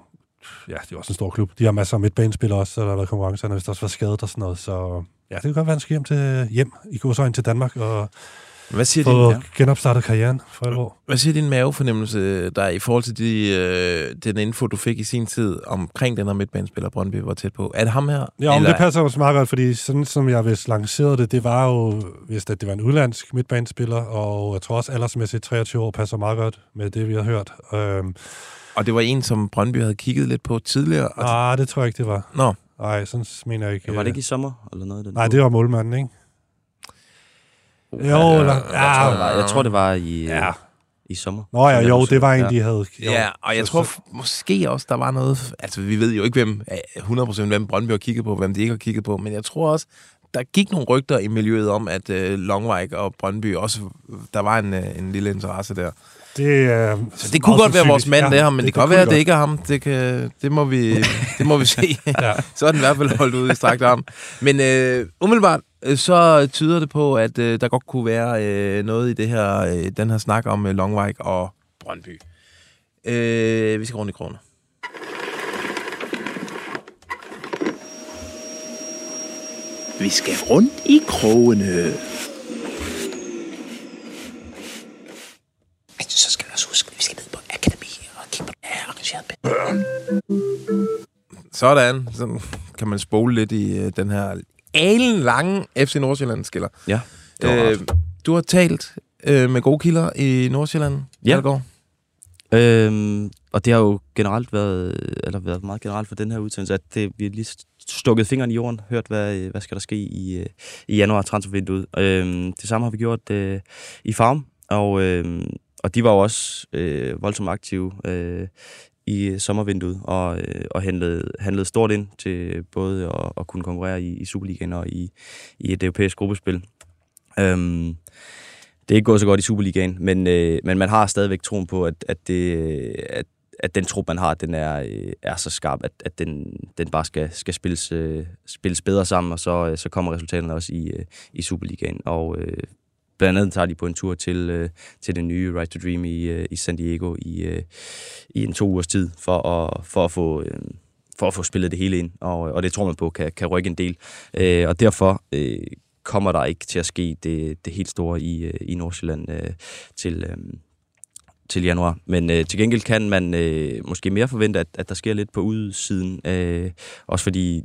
ja, det er også en stor klub. De har masser af midtbanespillere også, så der har været konkurrence. Han har vist også været skadet og sådan noget. Så ja, det kan godt være, han skal hjem, til, hjem i godsøjne til Danmark og Hvad siger få din, ja. genopstartet karrieren for alvor. Hvad siger din mavefornemmelse der i forhold til de, øh, den info, du fik i sin tid omkring den her midtbanespiller, Brøndby var tæt på? Er det ham her? Ja, om det passer jo meget godt, fordi sådan som jeg vist lancerede det, det var jo, hvis det, det var en udlandsk midtbanespiller, og jeg tror også aldersmæssigt 23 år passer meget godt med det, vi har hørt. Øhm, Og det var en, som Brøndby havde kigget lidt på tidligere? Nej, det tror jeg ikke, det var. Nå. Nej, sådan mener jeg ikke. Ja, var det ikke i sommer? Eller noget, den Nej, det var målmanden, ikke? Jo, Ja, eller... jeg, tror, det var, jeg tror, det var i, Ja. ja. i sommer. Nå ja, jo, det var en, Ja. de havde... Jo. Ja, og jeg Så- tror så- måske også, der var noget... Altså, vi ved jo ikke, hvem øh, 100% hvem Brøndby har kigget på, hvem de ikke har kigget på, men jeg tror også, der gik nogle rygter i miljøet om, at øh, Longwijk og Brøndby også... Der var en, øh, en lille interesse der. Det, er Så det kunne godt være vores mand ja, der, men det, det kan være, at det ikke er ham. Det, kan, det, må, vi, det må vi se. Ja. Så er den i hvert fald holdt ude i strakt arm. Men øh, umiddelbart, øh, så tyder det på, at øh, der godt kunne være øh, noget i det her, øh, den her snak om øh, Longvik og Brøndby. Øh, vi skal rundt i kroner. Vi skal rundt i krogene. Så skal vi også huske, at vi skal ned på akademi og kigge på det her arrangeret Sådan. Så kan man spole lidt i øh, den her alen lange FC Nordsjælland-skiller. Ja, det var øh, rart. Du har talt øh, med gode kilder i Nordsjælland. Ja. går. Øhm, og det har jo generelt været, eller været meget generelt for den her udsendelse, at det, vi har lige stukket fingeren i jorden, hørt, hvad, hvad skal der ske i, øh, i januar transfervinduet. Øhm, det samme har vi gjort øh, i Farm, og, øh, og de var jo også øh, voldsomt aktive øh, i sommervinduet, og, øh, og handlede, handlede stort ind til både at, at kunne konkurrere i, i Superligaen og i, i et europæisk gruppespil. Øhm, det er ikke gået så godt i Superligaen, men, øh, men man har stadigvæk troen på, at, at, det, at, at den trup, man har, den er, øh, er så skarp, at, at den, den bare skal, skal spilles, øh, spilles bedre sammen, og så, øh, så kommer resultaterne også i, øh, i Superligaen. Og øh, blandt andet tager de på en tur til, øh, til den nye Right to Dream i, øh, i San Diego i, øh, i en to ugers tid, for at, for at få... Øh, for at få spillet det hele ind, og, øh, og det tror man på kan, kan rykke en del. Øh, og derfor øh, kommer der ikke til at ske det, det helt store i, øh, i Nordsjælland øh, til, øh, til januar. Men øh, til gengæld kan man øh, måske mere forvente, at, at der sker lidt på udsiden. Øh, også fordi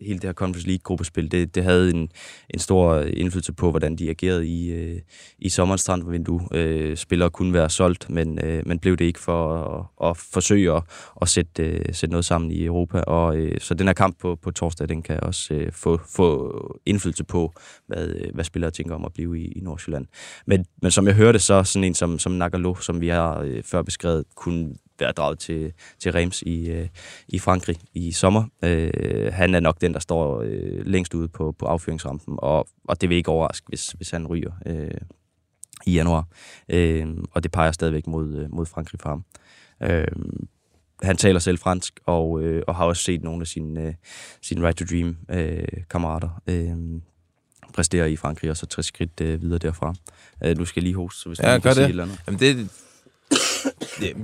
hele det her Conference League-gruppespil, det, det havde en, en stor indflydelse på, hvordan de agerede i, øh, i sommerens strandvindue. Øh, spillere kunne være solgt, men, øh, men blev det ikke for at, at forsøge at, at sætte, øh, sætte noget sammen i Europa. Og, øh, så den her kamp på, på torsdag, den kan også øh, få, få indflydelse på, hvad, øh, hvad spillere tænker om at blive i, i Nordsjælland. Men, men som jeg hørte, så sådan en som, som Nagalo, som vi har øh, før beskrevet, kunne være draget til, til Reims i, øh, i Frankrig i sommer. Øh, han er nok den, der står øh, længst ude på, på affyringsrampen, og, og det vil ikke overraske, hvis, hvis han ryger øh, i januar. Øh, og det peger stadigvæk mod, øh, mod Frankrig for ham. Øh, han taler selv fransk, og, øh, og har også set nogle af sine, øh, sine Right to Dream-kammerater øh, præstere i Frankrig, og så tre skridt øh, videre derfra. Øh, du skal lige hoste, så hvis du Ja, gør kan sige det. et eller andet. Jamen, det,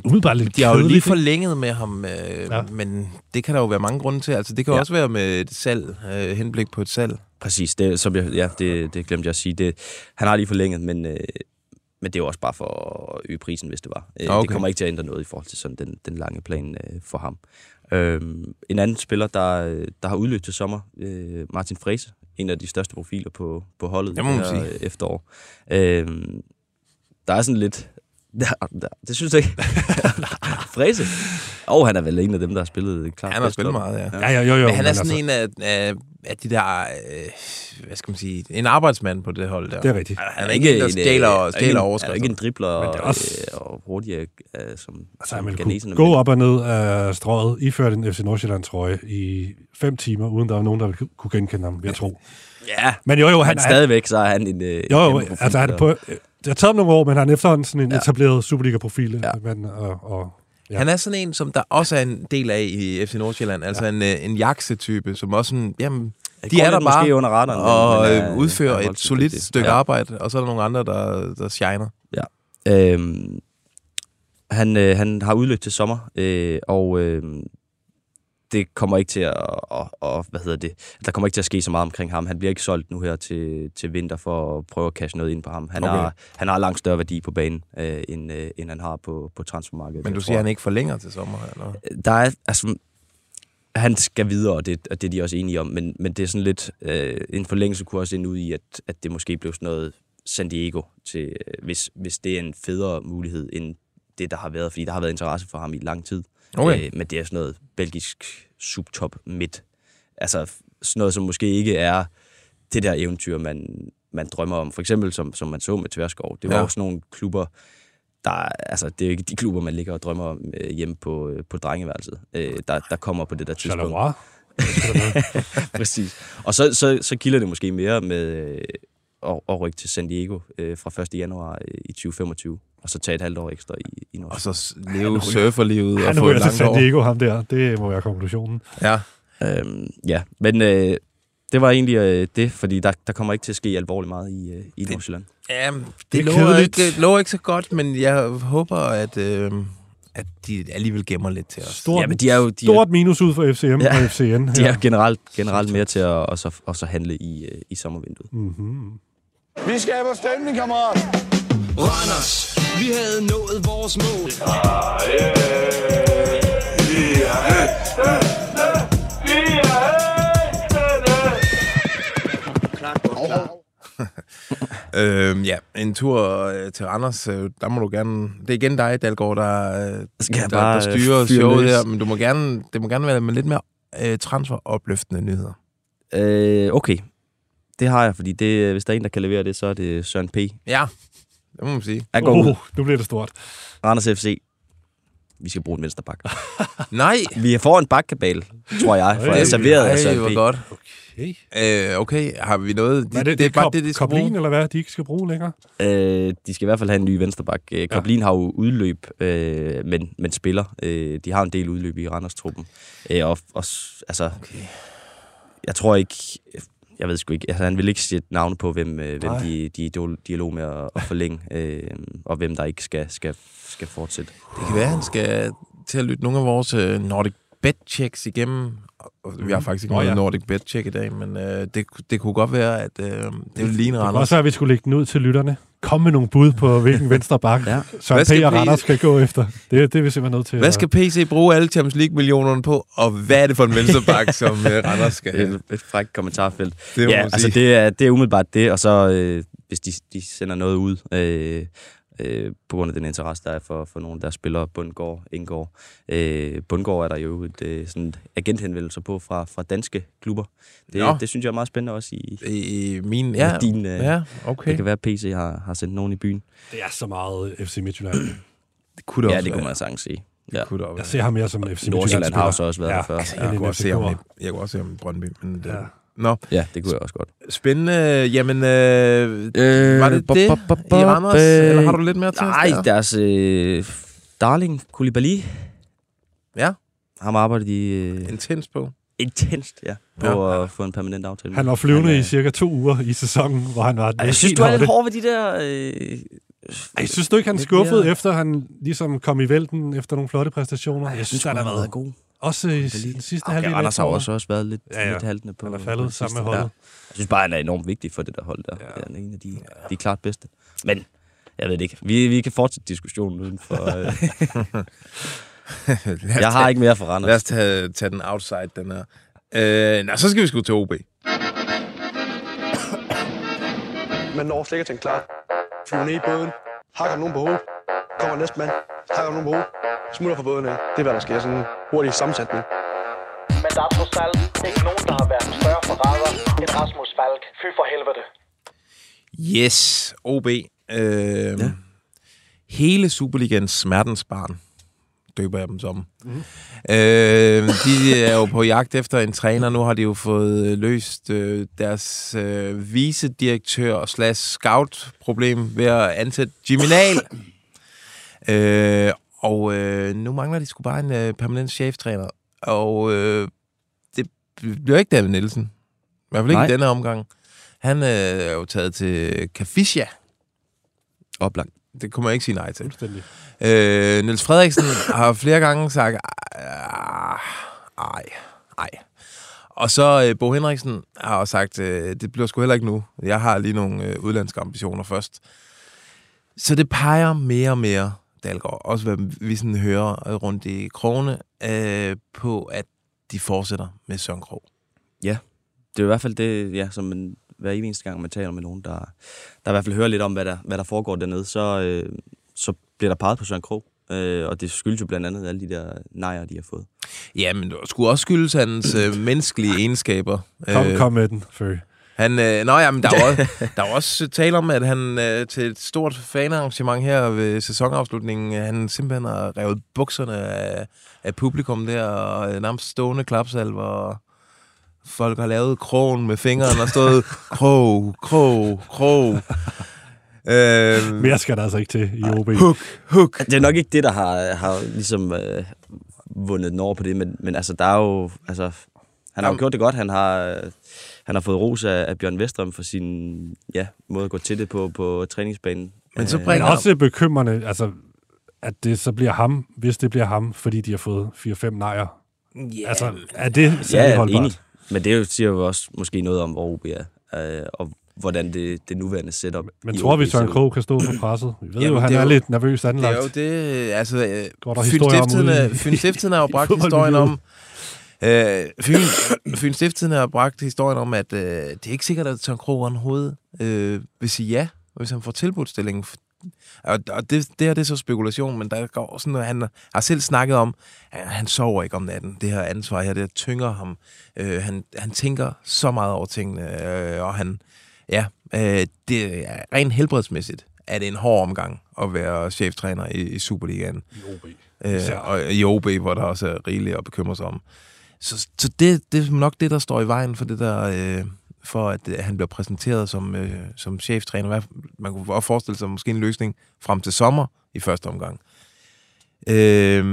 Umiddelbart lidt de har jo lige forlænget med ham, øh, ja. Men det kan der jo være mange grunde til. Altså, det kan ja. Også være med et salg, øh, henblik på et salg. Præcis, det, som jeg, ja, det, det glemte jeg at sige. Det, han har lige forlænget, men, øh, men det er jo også bare for at øge prisen, hvis det var. Øh, Okay. Det kommer ikke til at ændre noget i forhold til sådan den, den lange plan øh, for ham. Øhm, en anden spiller, der, der har udløbet til sommer, øh, Martin Frese, en af de største profiler på, på holdet Det her sige. øh, efterår. Øhm, der er sådan lidt... Der, det synes jeg ikke. Frese. Og han er vel en af dem, der har spillet klart Han har spillet meget, ja. Ja, ja, jo, jo. men han er sådan altså, en af, af, af de der, øh, hvad skal man sige, en arbejdsmand på det hold der. Det er rigtigt. Han er ikke en, der øh, stjæler, er stjæler en- overskrifter. Han er ikke en dribler Men det er og, også- øh, og hurtig, øh, som, Altså, som kunne gå op og ned af strøget, iført en FC Nordsjælland trøje i fem timer, uden der var nogen, der kunne genkende ham, jeg tro. Ja, Men jo, jo, han, han, stadigvæk, så er han en... Øh, Jo, jo, altså han er og- på, det har taget nogle år, men han er efterhånden sådan en Ja. etableret Superliga-profil. Ja. Men, og, og, Ja. Han er sådan en, som der også er en del af i FC Nordsjælland. Altså en, øh, en jakse-type, som også sådan, jamen, Det de er der bare måske under radaren, men- og men øh, er- udfører er et solidt stykke Ja. arbejde, og så er der nogle andre, der, der shiner. Ja. Øhm, han, øh, han har udløb til sommer, øh, og øh, det kommer ikke til at, og, og, hvad hedder det, der kommer ikke til at ske så meget omkring ham. Han bliver ikke solgt nu her til, til vinter for at prøve at cashe noget ind på ham. Han, Okay. har, han har langt større værdi på banen, øh, end, øh, end han har på, på transfermarkedet. Men du siger, tror- han ikke forlænger til sommer, eller? der er, altså, han skal videre, og det, og det er de også enige om, men, men det er sådan lidt, øh, en forlængelse kunne også ende ud i, at, at det måske blev sådan noget San Diego, til, øh, hvis, hvis det er en federe mulighed, end det, der har været, fordi der har været interesse for ham i lang tid. Okay. Øh, men det er sådan noget belgisk subtop midt. Altså sådan noget, som måske ikke er det der eventyr, man, man drømmer om. For eksempel, som, som man så med Tverskov. Det var Ja. jo sådan nogle klubber, der, altså, det er jo ikke de klubber, man ligger og drømmer om øh, hjemme på, øh, på drengeværelset, øh, der, der kommer på det der tidspunkt. Præcis. Og så, så, så kilder det måske mere med øh, at, at rykke til San Diego øh, fra 1. januar øh, i 2025, og så tage et halvt år ekstra i, i Norge. Og så leve surferlivet og få et ryger til langt San år. Diego, ham der. Det må være konklusionen. Ja. Øhm, ja, men øh, det var egentlig øh, det, fordi der, der kommer ikke til at ske alvorligt meget i, øh, i Nordsjælland. Ja, det, Det er lover ikke, lover ikke så godt, men jeg håber, at, øh, at de alligevel gemmer lidt til os. Stort, Ja, men de er jo... De stort minus ud for FCM Ja, og FCN. De er generelt, generelt mere til at og så, og så handle i, øh, i sommervinduet. Mm-hmm. Vi skaber stemning, kammerat. Randers, vi havde nået vores mål. Øh, ja, en tur øh, til Randers, øh, der må du gerne... Det er igen dig, Dalgaard, der, øh, Skal der, bare, der øh, styrer showet her, men du må gerne, det må gerne være med lidt mere øh, transferopløftende nyheder. Øh, okay, det har jeg, fordi det, hvis der er en, der kan levere det, så er det Søren P. Ja, det må man sige. Han går ud. Oh, nu bliver det stort. Randers FC. Vi skal bruge en vensterbak. Nej! Vi får en bakkabal, tror jeg, for jeg er serveret af Søren hvor P. godt. Okay. Øh, okay, har vi noget? Hvad er det, det er bare kop- det, de skal Koblin, bruge. eller hvad, de ikke skal bruge længere? Øh, de skal i hvert fald have en ny vensterbak. Øh, Koblin har jo udløb, øh, men, men spiller. Øh, de har en del udløb i Randers-truppen. Øh, og, og, altså, okay. Jeg tror ikke... Jeg ved sgu ikke. Altså, han vil ikke sætte navne på, hvem, øh, hvem de, de er i dialog med at, at forlænge, øh, og hvem der ikke skal, skal, skal fortsætte. Det kan være, han skal til at lytte nogle af vores øh, Nordic Bet checks igennem. Og Vi har faktisk ikke noget ja. Nordic Bet check i dag, men øh, det, det kunne godt være, at øh, det ligne Det kan Randers. også være, at vi skulle lægge den ud til lytterne. Kom med nogle bud på, hvilken venstre bak Ja. Søren Hvad skal P. og Randers skal gå efter. Det, det er vi simpelthen nødt til. Hvad skal PC bruge alle Champions League-millionerne på, og hvad er det for en venstreback, som øh, Randers skal have? Et, et frækt kommentarfelt. Det ja, altså det er, det er umiddelbart det, og så øh, hvis de, de sender noget ud, øh, øh, på grund af den interesse, der er for, for nogle af deres spillere, Bundgaard, Indgaard. Øh, Bundgaard er der jo et øh, sådan agenthenvendelser på fra, fra danske klubber. Det, det synes jeg er meget spændende også i, I, min, ja, din... Øh, ja, okay. Det kan være, at PC har, har sendt nogen i byen. Det er så meget FC Midtjylland. Det kunne det Ja, også det kunne være. man sagtens sige. Ja. Det kunne det også Jeg ser ham mere som FC Nordsjælland Midtjylland har også også været der før. Ja, Jeg end kunne, også se ham, jeg kunne også se ham i Brøndby. Men det, Ja. Nå, Ja, det kunne jeg også godt. spændende. Jamen, øh, Øh, var det det i Randers? øh, Eller har du lidt mere til Nej, der? deres øh, darling, Koulibaly, Ja, ham arbejdet i øh, intens på. intenst ja, på at få en permanent aftale. med. Han var flyvende Han er- i cirka to uger i sæsonen, hvor han var Ej, Jeg synes, du er lidt hård ved de der... Øh, Ej, synes du ikke, han skuffede, mere- efter han ligesom kom i vælten efter nogle flotte præstationer? Jeg synes, han har været god. Også i den sidste Okay, halvdel af Anders har også, også været lidt, Ja, ja, ja. lidt haltende på Han er på faldet det sammen med holdet. Jeg synes bare, han er enormt vigtig for det der hold der. Ja. Det er en af de, de er klart bedste. Men jeg ved det ikke. Vi, vi kan fortsætte diskussionen uden for... Øh, jeg har tage- ikke mere for Randers. Lad os tage, tage den outside, den her. Øh, nej, så skal vi sgu til OB. Man når slet ikke at tænke klar. Flyver ned i båden, hakker nogen på hovedet, kommer næste mand, hakker nogen på hovedet, smutter fra båden af. Det er, hvad der sker. Sådan en hurtig sammensætning. Men der er trods alt ikke nogen, der har været større forræder end Rasmus Falk. Fy for helvede. Yes, OB. Øh, ja. Hele Superligans smertensbarn, døber jeg dem som. Mm. Øh, de er jo på jagt efter en træner. Nu har de jo fået løst øh, deres øh, vicedirektør slash scout problem ved at ansætte Jimmy Nahl. Øh, og øh, nu mangler de sgu bare en øh, permanent cheftræner. Og øh, det bliver ikke David Nielsen. I hvert fald ikke Nej. i denne omgang. Han øh, er jo taget til Cafisha. Oplagt. Det kunne man ikke sige nej til. Fuldstændig. Øh, Niels Frederiksen har flere gange sagt, "Ah, ej, ej. Og så øh, Bo Henriksen har også sagt, øh, det bliver sgu heller ikke nu. Jeg har lige nogle øh, udlandske ambitioner først. Så det peger mere og mere, Dalgaard, også hvad vi sådan hører rundt i krogene, øh, på at de fortsætter med Søren Krog. Ja, det er i hvert fald det, ja, som man, hver eneste gang, man taler med nogen, der, der i hvert fald hører lidt om, hvad der, hvad der foregår dernede, så, øh, så bliver der peget på Søren Krog. Øh, og det skyldes jo blandt andet alle de der nejer, de har fået. Ja, men det skulle også skyldes hans øh, menneskelige egenskaber. Kom, Øh, kom med den, Fø. Han, øh, nå ja, men der er, også, der er også tale om, at han øh, til et stort fanarrangement her ved sæsonafslutningen, øh, han simpelthen har revet bukserne af, af publikum der, og øh, nærmest stående klapsalver, og folk har lavet krogen med fingeren og stået krog, krog, krog. Øh, Mere skal der altså ikke til i OB. Hook, hook. Det er nok ikke det, der har, har ligesom øh, vundet den over på det, men, men altså, der er jo, altså, Han har jo gjort det godt. Han har, øh, han har fået ros af, af Bjørn Vestrøm for sin ja, måde at gå til det på, på træningsbanen. Men så Øh, Men også bekymrende, altså, at det så bliver ham, hvis det bliver ham, fordi de har fået 4-5 nejer. Yeah. Altså, er det særlig ja, holdbart? enig. Men det er jo- siger jo også måske noget om, hvor OB er, øh, og hvordan det, det nuværende setup Men tror vi, Søren. Krog kan stå for presset? Vi ved Jamen, jo, han det er, er jo- lidt nervøs Det anlagt. er jo det, altså, øh, Går der Fyn Fyn Stiftstidende har jo bragt historien om, Øh, Fyn, Fyn Stiftstidende har bragt historien om, at øh, det er ikke sikkert, at Søren Krog overhovedet øh, vil sige ja, hvis han får tilbudt stillingen. Og, og det, det her det er så spekulation, men der går sådan noget, han har selv snakket om, at han sover ikke om natten. Det her ansvar her, det tynger ham. Øh, han, han tænker så meget over tingene, øh, og han, ja, øh, det er rent helbredsmæssigt er det en hård omgang at være cheftræner i, i Superligaen. I OB. Øh, og i OB, hvor der også er rigeligt at bekymre sig om. Så, så det, det er nok det, der står i vejen for det der, øh, for at at han bliver præsenteret som, øh, som cheftræner. Man kunne også forestille sig måske en løsning frem til sommer i første omgang. Øh,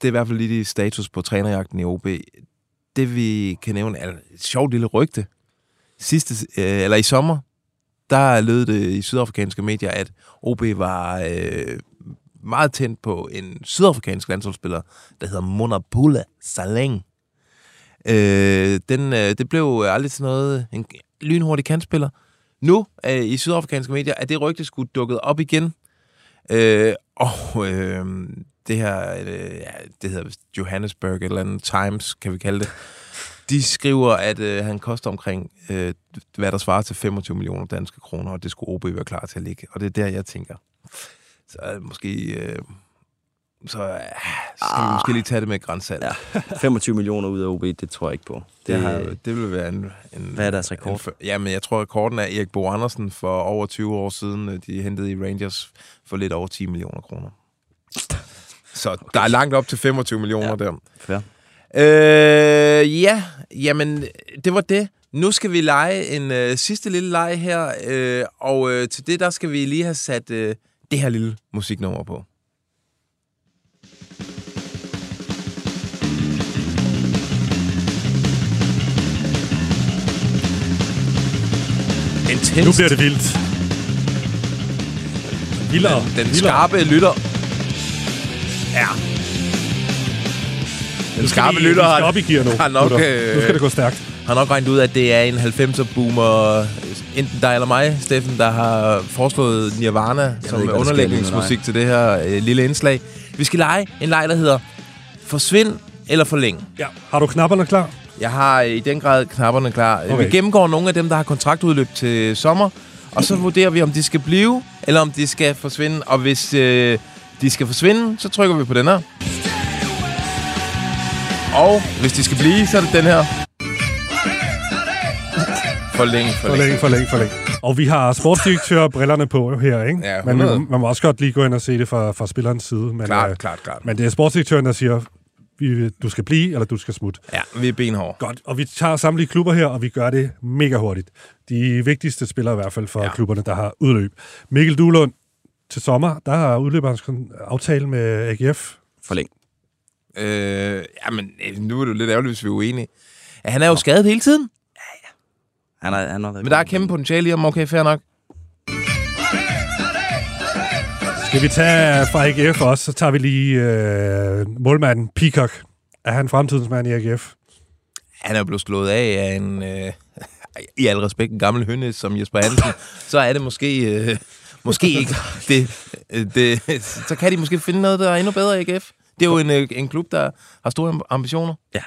det er i hvert fald lige status på trænerjagten i OB. Det vi kan nævne er et sjovt lille rygte. Sidste, øh, eller i sommer, der lød det i sydafrikanske medier, at OB var øh, meget tændt på en sydafrikansk landsholdsspiller, der hedder Monapula Saleng. Øh, den, øh, det blev aldrig til noget, en lynhurtig kantspiller. Nu, øh, i sydafrikanske medier, er det rygte skulle dukket op igen. Øh, og øh, det her, øh, ja, det hedder Johannesburg, eller andet Times, kan vi kalde det. De skriver, at øh, han koster omkring, øh, hvad der svarer til 25 millioner danske kroner, og det skulle OB være klar til at ligge. Og det er der, jeg tænker. Så øh, måske... Øh, så, øh, skal vi måske lige tage det med grænsalt. Ja. 25 millioner ud af OB, det tror jeg ikke på. Det, Det har, det, vil være en... en hvad er deres rekord? en, fø- ja, men jeg tror, rekorden er Erik Bo Andersen for over 20 år siden. øh, De hentede i Rangers for lidt over 10 millioner kroner. Så der er langt op til 25 millioner ja. der. Fair. Øh, ja, jamen, det var det. Nu skal vi lege en øh, sidste lille leg her, øh, og øh, til det, der skal vi lige have sat øh, det her lille musiknummer på. Intenst. Nu bliver det vildt. Vildere. Den, den Vildere. skarpe lytter. Ja. Den skarpe vi- lytter vi skal har, op i gear nu, har nok, gutter. Nu skal det gå stærkt. Har nok regnet ud, at det er en 90'er boomer, enten dig eller mig, Steffen, der har foreslået Nirvana som ikke, underlægningsmusik til det her øh, lille indslag. Vi skal lege en leg, der hedder Forsvind eller Forlæng. Ja. Har du knapperne klar? Jeg har i den grad knapperne klar. Okay. Vi gennemgår nogle af dem, der har kontraktudløb til sommer, og så vurderer vi, om de skal blive, eller om de skal forsvinde. Og hvis øh, de skal forsvinde, så trykker vi på den her. Og hvis de skal blive, så er det den her. Forlæng, For forlæng. længe, for længe, for længe. Og vi har sportsdirektør brillerne på her, ikke? Ja, Men 100. man, man må også godt lige gå ind og se det fra, fra spillerens side. Men, Klart, øh, klart, klart. Men det er sportsdirektøren, der siger, vi, du skal blive, eller du skal smutte. Ja, vi er benhårde. Godt, og vi tager samtlige klubber her, og vi gør det mega hurtigt. De vigtigste spillere i hvert fald for ja. klubberne, der har udløb. Mikkel Duhlund til sommer, der har udløbet hans aftale med AGF. Forlæng. Øh, jamen, øh, nu er det jo lidt ærgerligt, hvis vi er uenige. Ja, han er jo skadet hele tiden, Han har, han har været men der er kæmpe potentiale i ham. Okay, fair nok. Skal vi tage fra AGF også, så tager vi lige øh, målmanden Peacock. Er han fremtidens mand i AGF? han er blevet slået af af en, øh, i al respekt, en gammel hønne som Jesper Hansen, så er det måske, øh, måske ikke det, øh, det. Så kan de måske finde noget, der er endnu bedre i AGF. Det er jo en, øh, en klub, der har store ambitioner. Ja.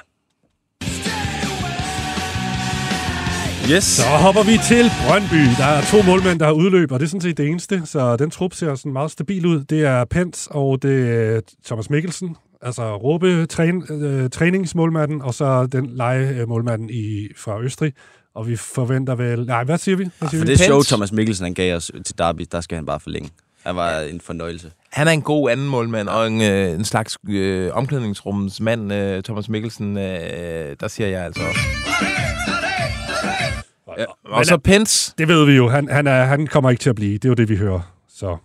Yes. Så hopper vi til Brøndby. Der er to målmænd, der har udløb, og det er sådan set det eneste. Så den trup ser sådan meget stabil ud. Det er Pence og det er Thomas Mikkelsen. Altså Råbe træn, øh, træningsmålmanden, og så den legemålmanden i, fra Østrig. Og vi forventer vel... Nej, hvad siger vi? Hvad siger For vi? det show, Thomas Mikkelsen han gav os til Derby, der skal han bare forlænge. Han var en fornøjelse. Han er en god anden målmand, og en, øh, en slags øh, omklædningsrummens mand, øh, Thomas Mikkelsen. Øh, der siger jeg altså også. Ja, og så Pence. Det ved vi jo. Han, han, er, han kommer ikke til at blive. Det er jo det, vi hører. Så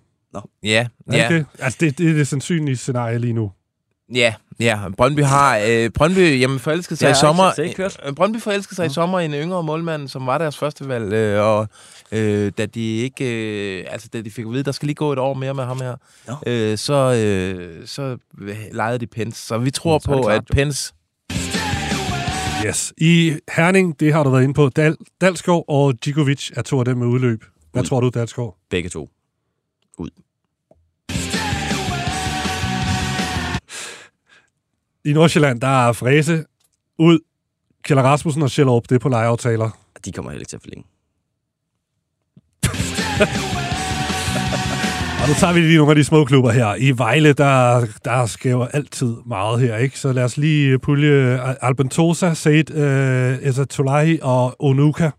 Ja, er ja. det, det? Altså, det, det er det sandsynlige scenarie lige nu. Ja, ja. Brøndby har... Øh, Brøndby, jamen, forelskede sig Ja, i sommer... ikke kørt. øh, Brøndby forelskede sig i sommer i en yngre målmand, som var deres første valg, øh, og øh, da de ikke... Øh, altså, da de fik at vide, der skal lige gå et år mere med ham her, øh, så, øh, så lejede de Pens. Så vi tror Så er det på, klart, at Pens... Yes. I Herning, det har du været inde på. Dal, Dalskov og Djigovic er to af dem med udløb. Hvad Ud. tror du, Dalskov? Begge to. Ud. I Nordsjælland, der er Fræse ud. Kjell Rasmussen og Sjællerup, det er på lejeaftaler. De kommer heller ikke til at forlænge. Og nu tager vi lige nogle af de små klubber her. I Vejle, der, der sker jo altid meget her, ikke? Så lad os lige pulje Albentosa, Said, øh, Ezatolahi og Onuka.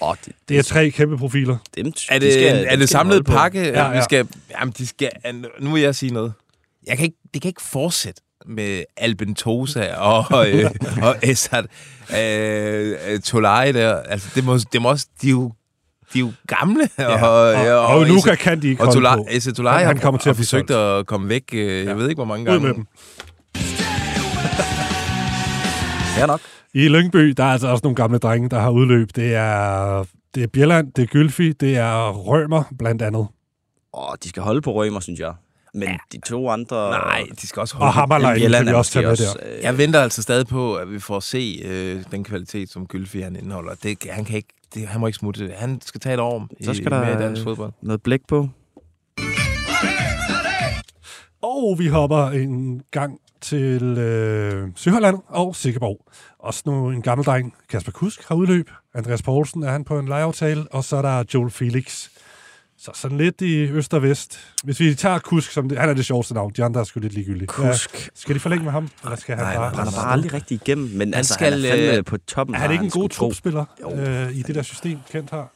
Oh, det, Det er tre kæmpe profiler. Dem, Er de det, skal- er det de samlet pakke? Ja, Ja, ja. Vi skal, jamen, de skal, nu vil jeg sige noget. Jeg kan ikke, det kan ikke fortsætte med Albentosa og, øh, og Esat øh, øh, Tolai der. Altså, det må, det må også, de er jo, de er jo gamle. Ja, og- og Onuka kan de ikke og holde Tolai, på. Esa Tolai Han- har, han kommer til har at forsøgt at komme væk. Øh, jeg ved ikke, hvor mange Ud gange. med dem. Ja nok. I Lyngby, der er altså også nogle gamle drenge, der har udløb. Det er, det er Bjelland, det er Gylfi, det er Rømer, blandt andet. Åh, de skal holde på Rømer, synes jeg. Men de to andre... Nej, de skal også Og holde. Hammerlein Bjelland kan vi også tage med der. øh, Jeg venter altså stadig på, at vi får se øh, den kvalitet, som Gylfi han indeholder. Det, han kan ikke, det, han må ikke smutte. Han skal tage et år i, Så skal med der dansk fodbold. noget blæk på. Og vi hopper en gang til øh, Søholland og Sikkeborg. Også nu en gammel dreng, Kasper Kusk, har udløb. Andreas Poulsen er han på en lejeaftale. Og så er der Joel Felix. Så sådan lidt i øst og vest. Hvis vi tager Kusk, som det, han er det sjoveste navn. De andre er sgu lidt ligegyldige. Kusk. skal de forlænge med ham? Eller skal han Nej, bare... nej, Han er bare aldrig rigtig igennem, men Han altså, skal, han er fandme øh, på toppen. Er han ikke en god trupspiller øh, i det der system, Kent har?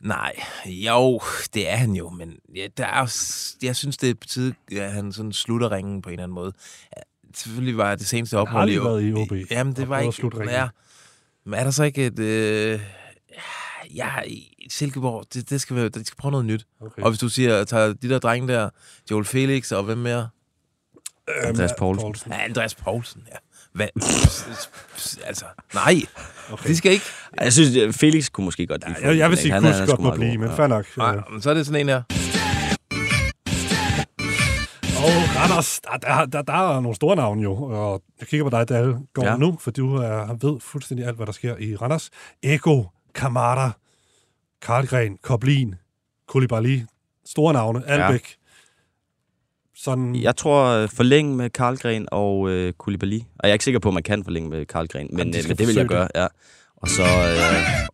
Nej, jo, det er han jo, men ja, der er, også- jeg synes, det er på tide, at han sådan slutter ringen på en eller anden måde. Ja, selvfølgelig var det seneste ophold aldrig været i OB Jamen, det var ikke... slutte ringen. Ja, men er der så ikke et... Øh, ja, i Silkeborg, det, det skal være, de skal prøve noget nyt. Okay. Og hvis du siger, tager de der drenge der, Joel Felix og hvem mere? Andreas Poulsen. Ja, Andreas Poulsen, ja. Hvad? altså, nej. Okay. De skal ikke... Jeg synes, at Felix kunne måske godt lide Jeg, jeg vil sige, Han er- Kusk godt må blive, men Ja. fair nok. Nej, men så er det sådan en her. Og Randers, der, der, der, der er nogle store navne jo, og jeg kigger på dig, Dalle, går Ja. ja. nu, for du er, ved fuldstændig alt, hvad der sker i Randers. Ego, Kamada, Karlgren, Koblin, Koulibaly, store navne, Albeck. Ja. Sådan, Jeg tror øh, forlænge med Karlgren og øh, Koulibaly. Og jeg er ikke sikker på, at man kan forlænge med Karlgren, men, Jamen, de øh, skal men det vil jeg gøre, ja. Og så øh,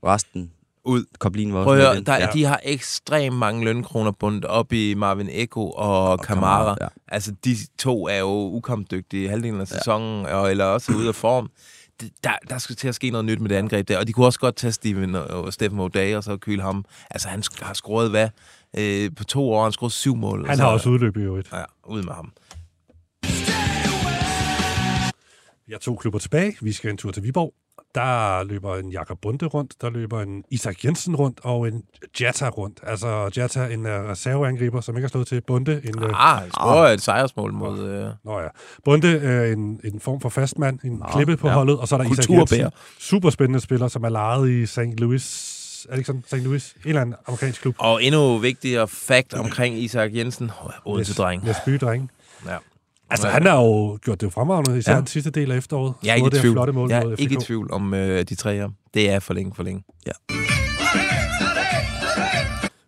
resten. Ud. Koblin var også Prøv med der, ja. de har ekstremt mange lønkroner bundet op i Marvin Eko og, og Kamara. Kamara, ja. Altså, de to er jo ukampdygtige i halvdelen af sæsonen, ja. og, eller også ude af form. Der, der skal til at ske noget nyt med det angreb der, og de kunne også godt tage Steven og, og Steffen O'Day og så kyle ham. Altså, han har scoret hvad? Øh, på to år har han scoret syv mål. han så, har også udløb i øvrigt. Ja, ud med ham. Vi har to klubber tilbage. Vi skal en tur til Viborg. Der løber en Jakob Bunde rundt, der løber en Isak Jensen rundt, og en Jata rundt. Altså Jata, en uh, reserveangriber, som ikke har stået til Bunde. En, uh, Ah, han scorer et sejrsmål mod... Øh, Nå ja. Bunde er en, en form for fastmand, en Nå, klippe på ja. holdet, og så er der Isak. Jensen. Super spændende spiller, som er lejet i St. Louis. Er det ikke sådan? St. Louis? En eller anden amerikansk klub. og endnu vigtigere fact omkring Isak Jensen. Odense-dreng. Jesby dreng. Ja. Altså, han har jo gjort det jo fremragende, især Ja. den sidste del af efteråret. Jeg er ikke i tvivl. flotte mål Jeg er ikke i tvivl om øh, de tre her. Det er for længe, for længe. Ja.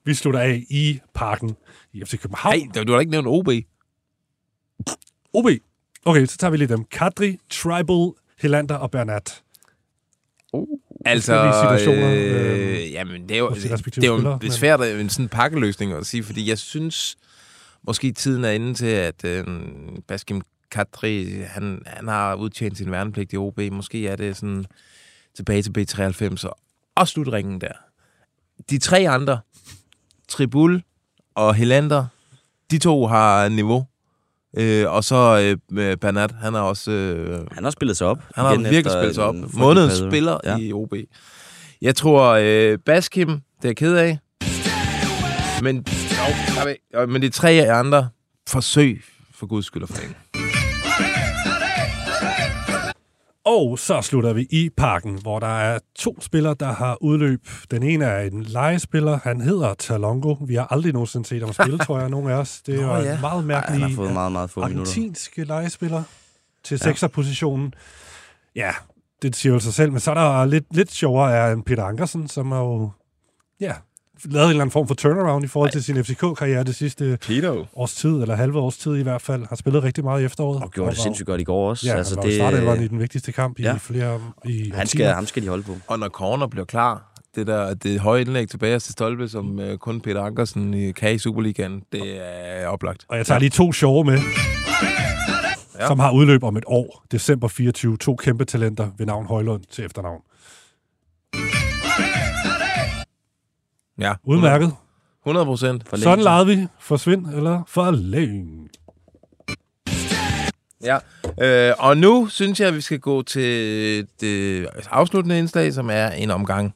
Vi slutter af i parken i FC København. Hey, du har ikke nævnt OB. OB. Okay, så tager vi lige dem. Kadri, Tribal, Helander og Bernat. Altså, forskellige situationer, øh, øh, jamen, det er jo, det, er jo svært at en sådan pakkeløsning at sige, fordi jeg synes, måske tiden er inde til, at øh, Baskim Kadri, han, han har udtjent sin værnepligt i OB. Måske er det sådan tilbage til B93 og, og slutringen der. De tre andre, Tribul og Helander, de to har niveau. Øh, og så øh, med Bernat, han har også... Øh, Han har spillet sig op. han har virkelig spillet sig op. Månedens spiller Ja. i OB. Jeg tror, øh, Baskim, det er jeg ked af. Men, jeg ved, men de tre andre forsøg for guds skyld og fanden. Og så slutter vi i parken, hvor der er to spillere, der har udløb. Den ene er en legespiller. Han hedder Talongo. Vi har aldrig nogensinde set ham spille, tror jeg, nogen af os. Det er Nå, ja. en meget Ej, mærkelig han har fået meget, meget få minutter. argentinsk legespiller til Ja. sekserpositionen. Ja, det siger jo sig selv. Men så er der lidt, lidt sjovere er en Peter Ankersen, som har jo ja, lavet en eller anden form for turnaround i forhold til sin FCK-karriere det sidste Peter. års tid, eller halve års tid i hvert fald. Har spillet rigtig meget i efteråret. Og gjorde det var- sindssygt godt i går også. Ja, Altså, det- han var det, i den vigtigste kamp i Ja. flere i Han skal, ham skal de holde på. Og når corner bliver klar, det der det høje indlæg tilbage til stolpe, som øh, kun Peter Ankersen øh, kan i Superligaen, det er oplagt. Og jeg tager lige to sjove med, Ja. som har udløb om et år. December 24. To kæmpe talenter ved navn Højlund til efternavn. Ja. Udmærket. 100 procent. Sådan legede vi. Forsvind eller forlæng. Ja, øh, og nu synes jeg, at vi skal gå til det afsluttende indslag, som er en omgang.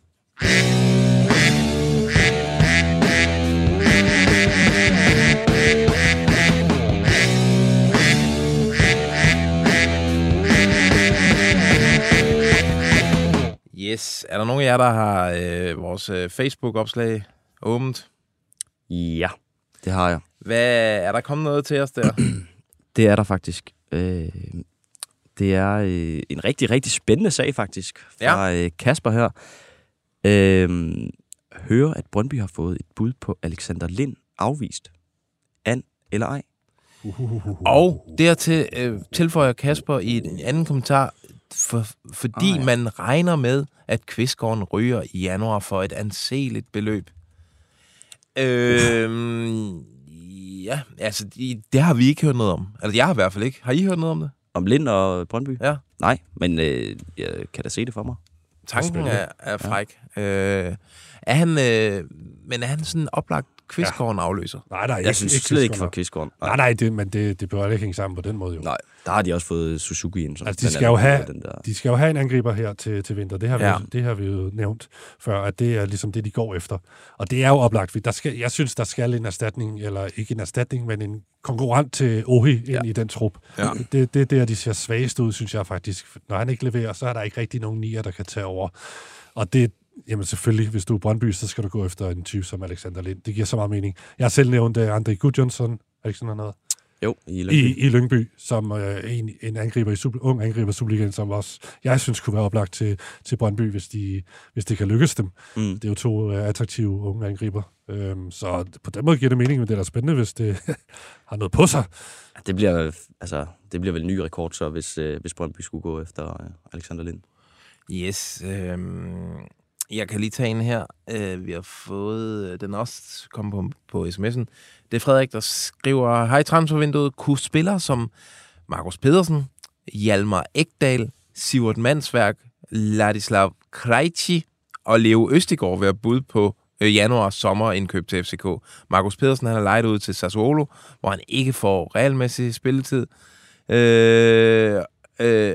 Yes. Er der nogen af jer, der har øh, vores øh, Facebook-opslag åbent? Ja, det har jeg. Hvad, er der kommet noget til os der? Det er der faktisk. Øh, det er øh, en rigtig, rigtig spændende sag faktisk fra øh, Kasper her. Øh, hører, at Brøndby har fået et bud på Alexander Lind afvist. An eller ej? Og dertil øh, tilføjer Kasper i en anden kommentar, for, fordi ja. man regner med, at Kvistgården ryger i januar for et anseligt beløb. Øhm, ja, altså, de, det har vi ikke hørt noget om. Altså, jeg har i hvert fald ikke. Har I hørt noget om det? Om Lind og Brøndby? Ja. Nej, men øh, jeg kan da se det for mig. Tanken er, er fræk. Ja. Øh, er han, øh, men er han sådan en oplagt Kvistgården afløser? Nej, nej, Jeg synes slet ikke for Kvistgården. Nej, nej, det, men det, det bør ikke hænge sammen på den måde jo. Nej, der har de også fået Suzuki ind. Som Altså, de skal, jo have, den der. de skal jo have en angriber her til, til vinter. Det har, Ja. vi, det har vi jo nævnt før, at det er ligesom det, de går efter. Og det er jo oplagt. Der skal, jeg synes, der skal en erstatning, eller ikke en erstatning, men en konkurrent til Ohi ind ja. i den trup. Ja. Det, det er der, de ser svagest ud, synes jeg faktisk. Når han ikke leverer, så er der ikke rigtig nogen nier, der kan tage over. Og det, jamen selvfølgelig, hvis du er Brøndby, så skal du gå efter en type som Alexander Lind. Det giver så meget mening. Jeg har selv nævnt uh, André Gudjonsson, er ikke sådan noget? Jo, i Lyngby. I, i Lyngby, som øh, en, en angriber i super, ung angriber i Superligaen, som også, jeg synes, kunne være oplagt til, til Brøndby, hvis, de, hvis det kan lykkes dem. Mm. Det er jo to øh, attraktive unge angriber. Øhm, så på den måde giver det mening, men det er da spændende, hvis det har noget på sig. Det bliver, altså, det bliver vel en ny rekord, så hvis, øh, hvis Brøndby skulle gå efter øh, Alexander Lind. Yes. Øh, jeg kan lige tage en her. Øh, vi har fået, øh, den også kom på, på sms'en. Det er Frederik, der skriver, Hej transfervinduet, kunne spillere som Markus Pedersen, Hjalmar Ekdal, Sivert Mansværk, Ladislav Krejci og Leo Østigård være bud på øh, januar sommer indkøb til FCK. Markus Pedersen han er lejet ud til Sassuolo, hvor han ikke får regelmæssig spilletid. Øh, øh,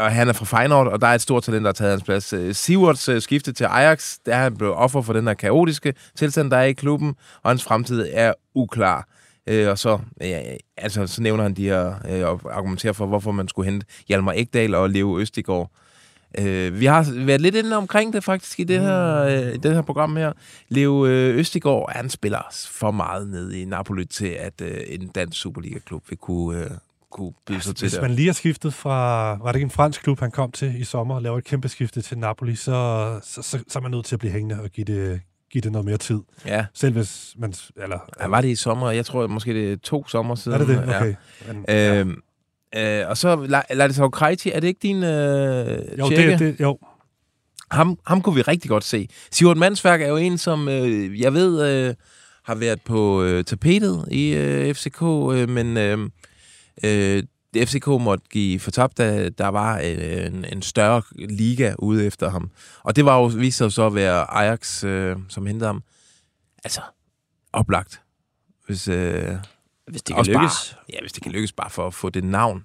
og han er fra Feyenoord, og der er et stort talent, der har taget hans plads. Øh, Siverts øh, skifte til Ajax, der er han blevet offer for den her kaotiske tilstand, der er i klubben, og hans fremtid er uklar. Øh, og så, ja, altså, så nævner han de her, øh, og argumenterer for, hvorfor man skulle hente Hjalmar Ekdal og Leo Østigård. Øh, vi har været lidt inde omkring det faktisk i det her, øh, i det her program her. Leo øh, Østigård, han spiller for meget ned i Napoli til, at øh, en dansk Superliga-klub vil kunne, øh, kunne byde sig til Hvis det. man lige har skiftet fra, var det ikke en fransk klub, han kom til i sommer, og laver et kæmpe skifte til Napoli, så, så, så, så er man nødt til at blive hængende og give det, give det noget mere tid. Ja. Selv hvis man... Eller, Ja, var det i sommer? Jeg tror måske, det er to sommer siden. Er det det? Okay. Men, Ja. Øhm, øh, og så La- Ladislav Krejci, er det ikke din øh, Jo, tjekke? det, det, jo. Ham, ham kunne vi rigtig godt se. Sivert Mansværk er jo en, som øh, jeg ved øh, har været på øh, tapetet i øh, FCK, øh, men øh, øh, FCK måtte give fortabt, da der var en, en større liga ude efter ham. Og det var jo, viste sig så at være Ajax, øh, som hentede ham. Altså, oplagt. Hvis, øh, Hvis det kan lykkes. Bare, ja, hvis det kan lykkes bare for at få det navn.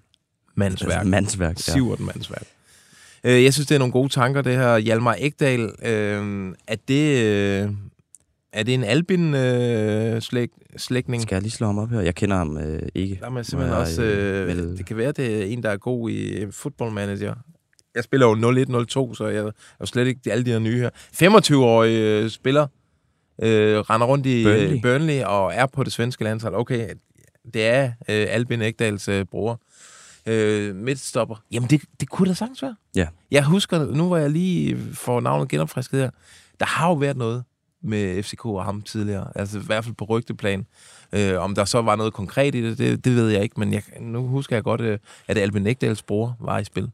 Mandsværk. Altså, Mandsværk, ja. Sivert Mandsværk. Øh, jeg synes, det er nogle gode tanker, det her. Hjalmar Ekdal, øh, at det... Øh, Er det en Albin-slægtning? Skal jeg lige slå ham op her? Jeg kender ham øh, ikke. Der er simpelthen jeg, også... øh, Øh, vel- det kan være, det er en, der er god i øh, football manager. Jeg spiller jo 01-02, så jeg er jo slet ikke alle de her nye her. 25-årig øh, spiller, øh, render rundt i Burnley. Burnley. Øh, Burnley og er på det svenske landshold. Okay, det er øh, Albin Ekdals øh, bror. Øh, midtstopper. Jamen, det, det kunne da sagtens være. Ja. Jeg husker, nu var jeg lige for navnet genopfrisket her. Der har jo været noget med FCK og ham tidligere. Altså i hvert fald på rygteplan. Øh, om der så var noget konkret i det, det, det ved jeg ikke. Men jeg, nu husker jeg godt, øh, at Albin Ekdals bror var i spil.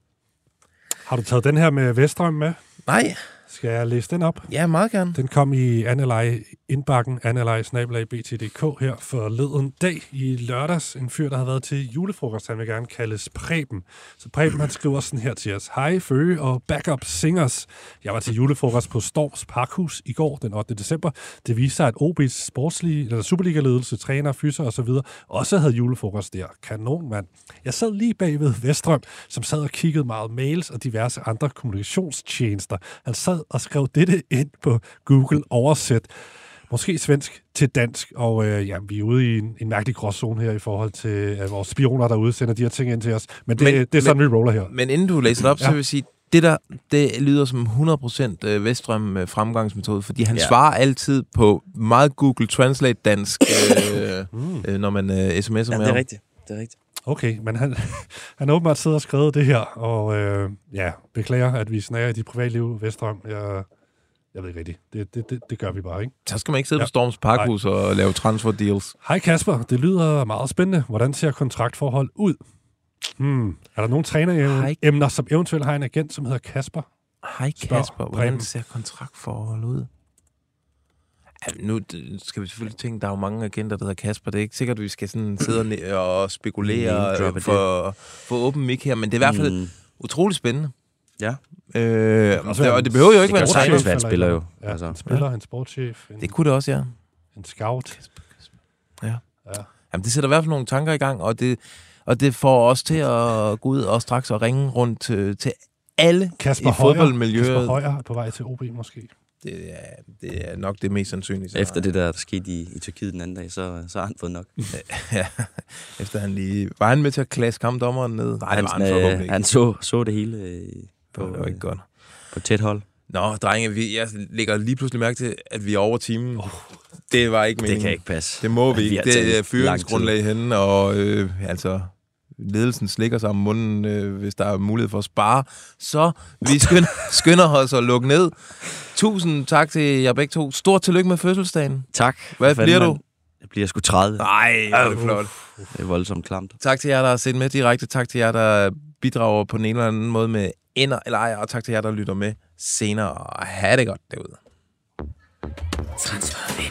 Har du taget den her med Vestrøm med? Nej. Skal jeg læse den op? Ja, meget gerne. Den kom i Annelej indbakken, snabelag BTDK her forleden dag i lørdags. En fyr, der har været til julefrokost, han vil gerne kaldes Preben. Så Preben, han skriver sådan her til os. Hej Føge og Backup Singers. Jeg var til julefrokost på Storms Parkhus i går, den 8. december. Det viste sig, at OB's sportslige, eller Superliga-ledelse, træner, fyser og så videre, også havde julefrokost der. Kanon, mand. Jeg sad lige bagved Vestrøm, som sad og kiggede meget mails og diverse andre kommunikationstjenester. Han sad og skrev dette ind på Google Oversæt. Måske svensk til dansk, og øh, ja, vi er ude i en, en mærkelig gråzone her i forhold til øh, vores spioner, der udsender de her ting ind til os. Men det, men, det er sådan, men, vi roller her. Men inden du læser det op, ja. så vil jeg sige, det der, det lyder som 100% øh, Vestrøm øh, fremgangsmetode, fordi han Ja. svarer altid på meget Google Translate dansk, øh, øh, når man øh, sms'er Ja, med det er ham. rigtigt. Det er rigtigt. Okay, men han, han åbenbart siddet og skrevet det her, og øh, ja, beklager, at vi snager i dit privatliv, Vestrøm. Jeg, jeg ved ikke rigtigt. Det, det, det, det gør vi bare, ikke? Så skal man ikke sidde Ja. på Storms Parkhus og lave transfer deals. Hej Kasper, det lyder meget spændende. Hvordan ser kontraktforhold ud? Hmm. Er der nogle træneremner, som eventuelt har en agent, som hedder Kasper? Hej Spørg Kasper, hvordan Preben. ser kontraktforhold ud? Ja, nu skal vi selvfølgelig tænke, der er jo mange agenter, der hedder Kasper. Det er ikke sikkert, at vi skal sådan sidde og, og spekulere øh, for, for åben mic her, men det er i hvert fald Mm. utrolig spændende. Ja. Øh, også det, og det behøver jo ikke det være en træner. være en eller spiller jo. Ja, Altså. en spiller, en sportschef, en, Det kunne det også, ja. en scout. Ja. Ja. Jamen, det sætter i hvert fald nogle tanker i gang, og det, og det får os til at gå ud og straks og ringe rundt til, til alle Kasper i Højer, fodboldmiljøet. Kasper Højer er på vej til OB måske. Det er, det er nok det mest sandsynlige. Så. Efter det der, der skete i, i Tyrkiet den anden dag, så, så har han fået nok. ja, efter han lige... Var han med til at klaske ham dommeren ned? Nej, han, det var han øh, han så, så det hele øh, på, det var ikke godt. på tæt hold. Nå, drenge, vi, jeg lægger lige pludselig mærke til, at vi er over timen. Oh, det var ikke Det meningen. kan ikke passe. Det må vi Vi ikke. har Det er fyringsgrundlag henne, og øh, altså ledelsen slikker sig om munden, øh, hvis der er mulighed for at spare. Så vi skynder, skynder os at lukke ned. Tusind tak til jer begge to. Stort tillykke med fødselsdagen. Tak. Hvad Fanden, bliver du? Jeg bliver sgu 30. Nej, hvor er det flot. Det er voldsomt klamt. Tak til jer, der har set med direkte. Tak til jer, der bidrager på den ene eller anden måde med ender eller ej. Og tak til jer, der lytter med senere. Og have det godt derude. Transfervindue.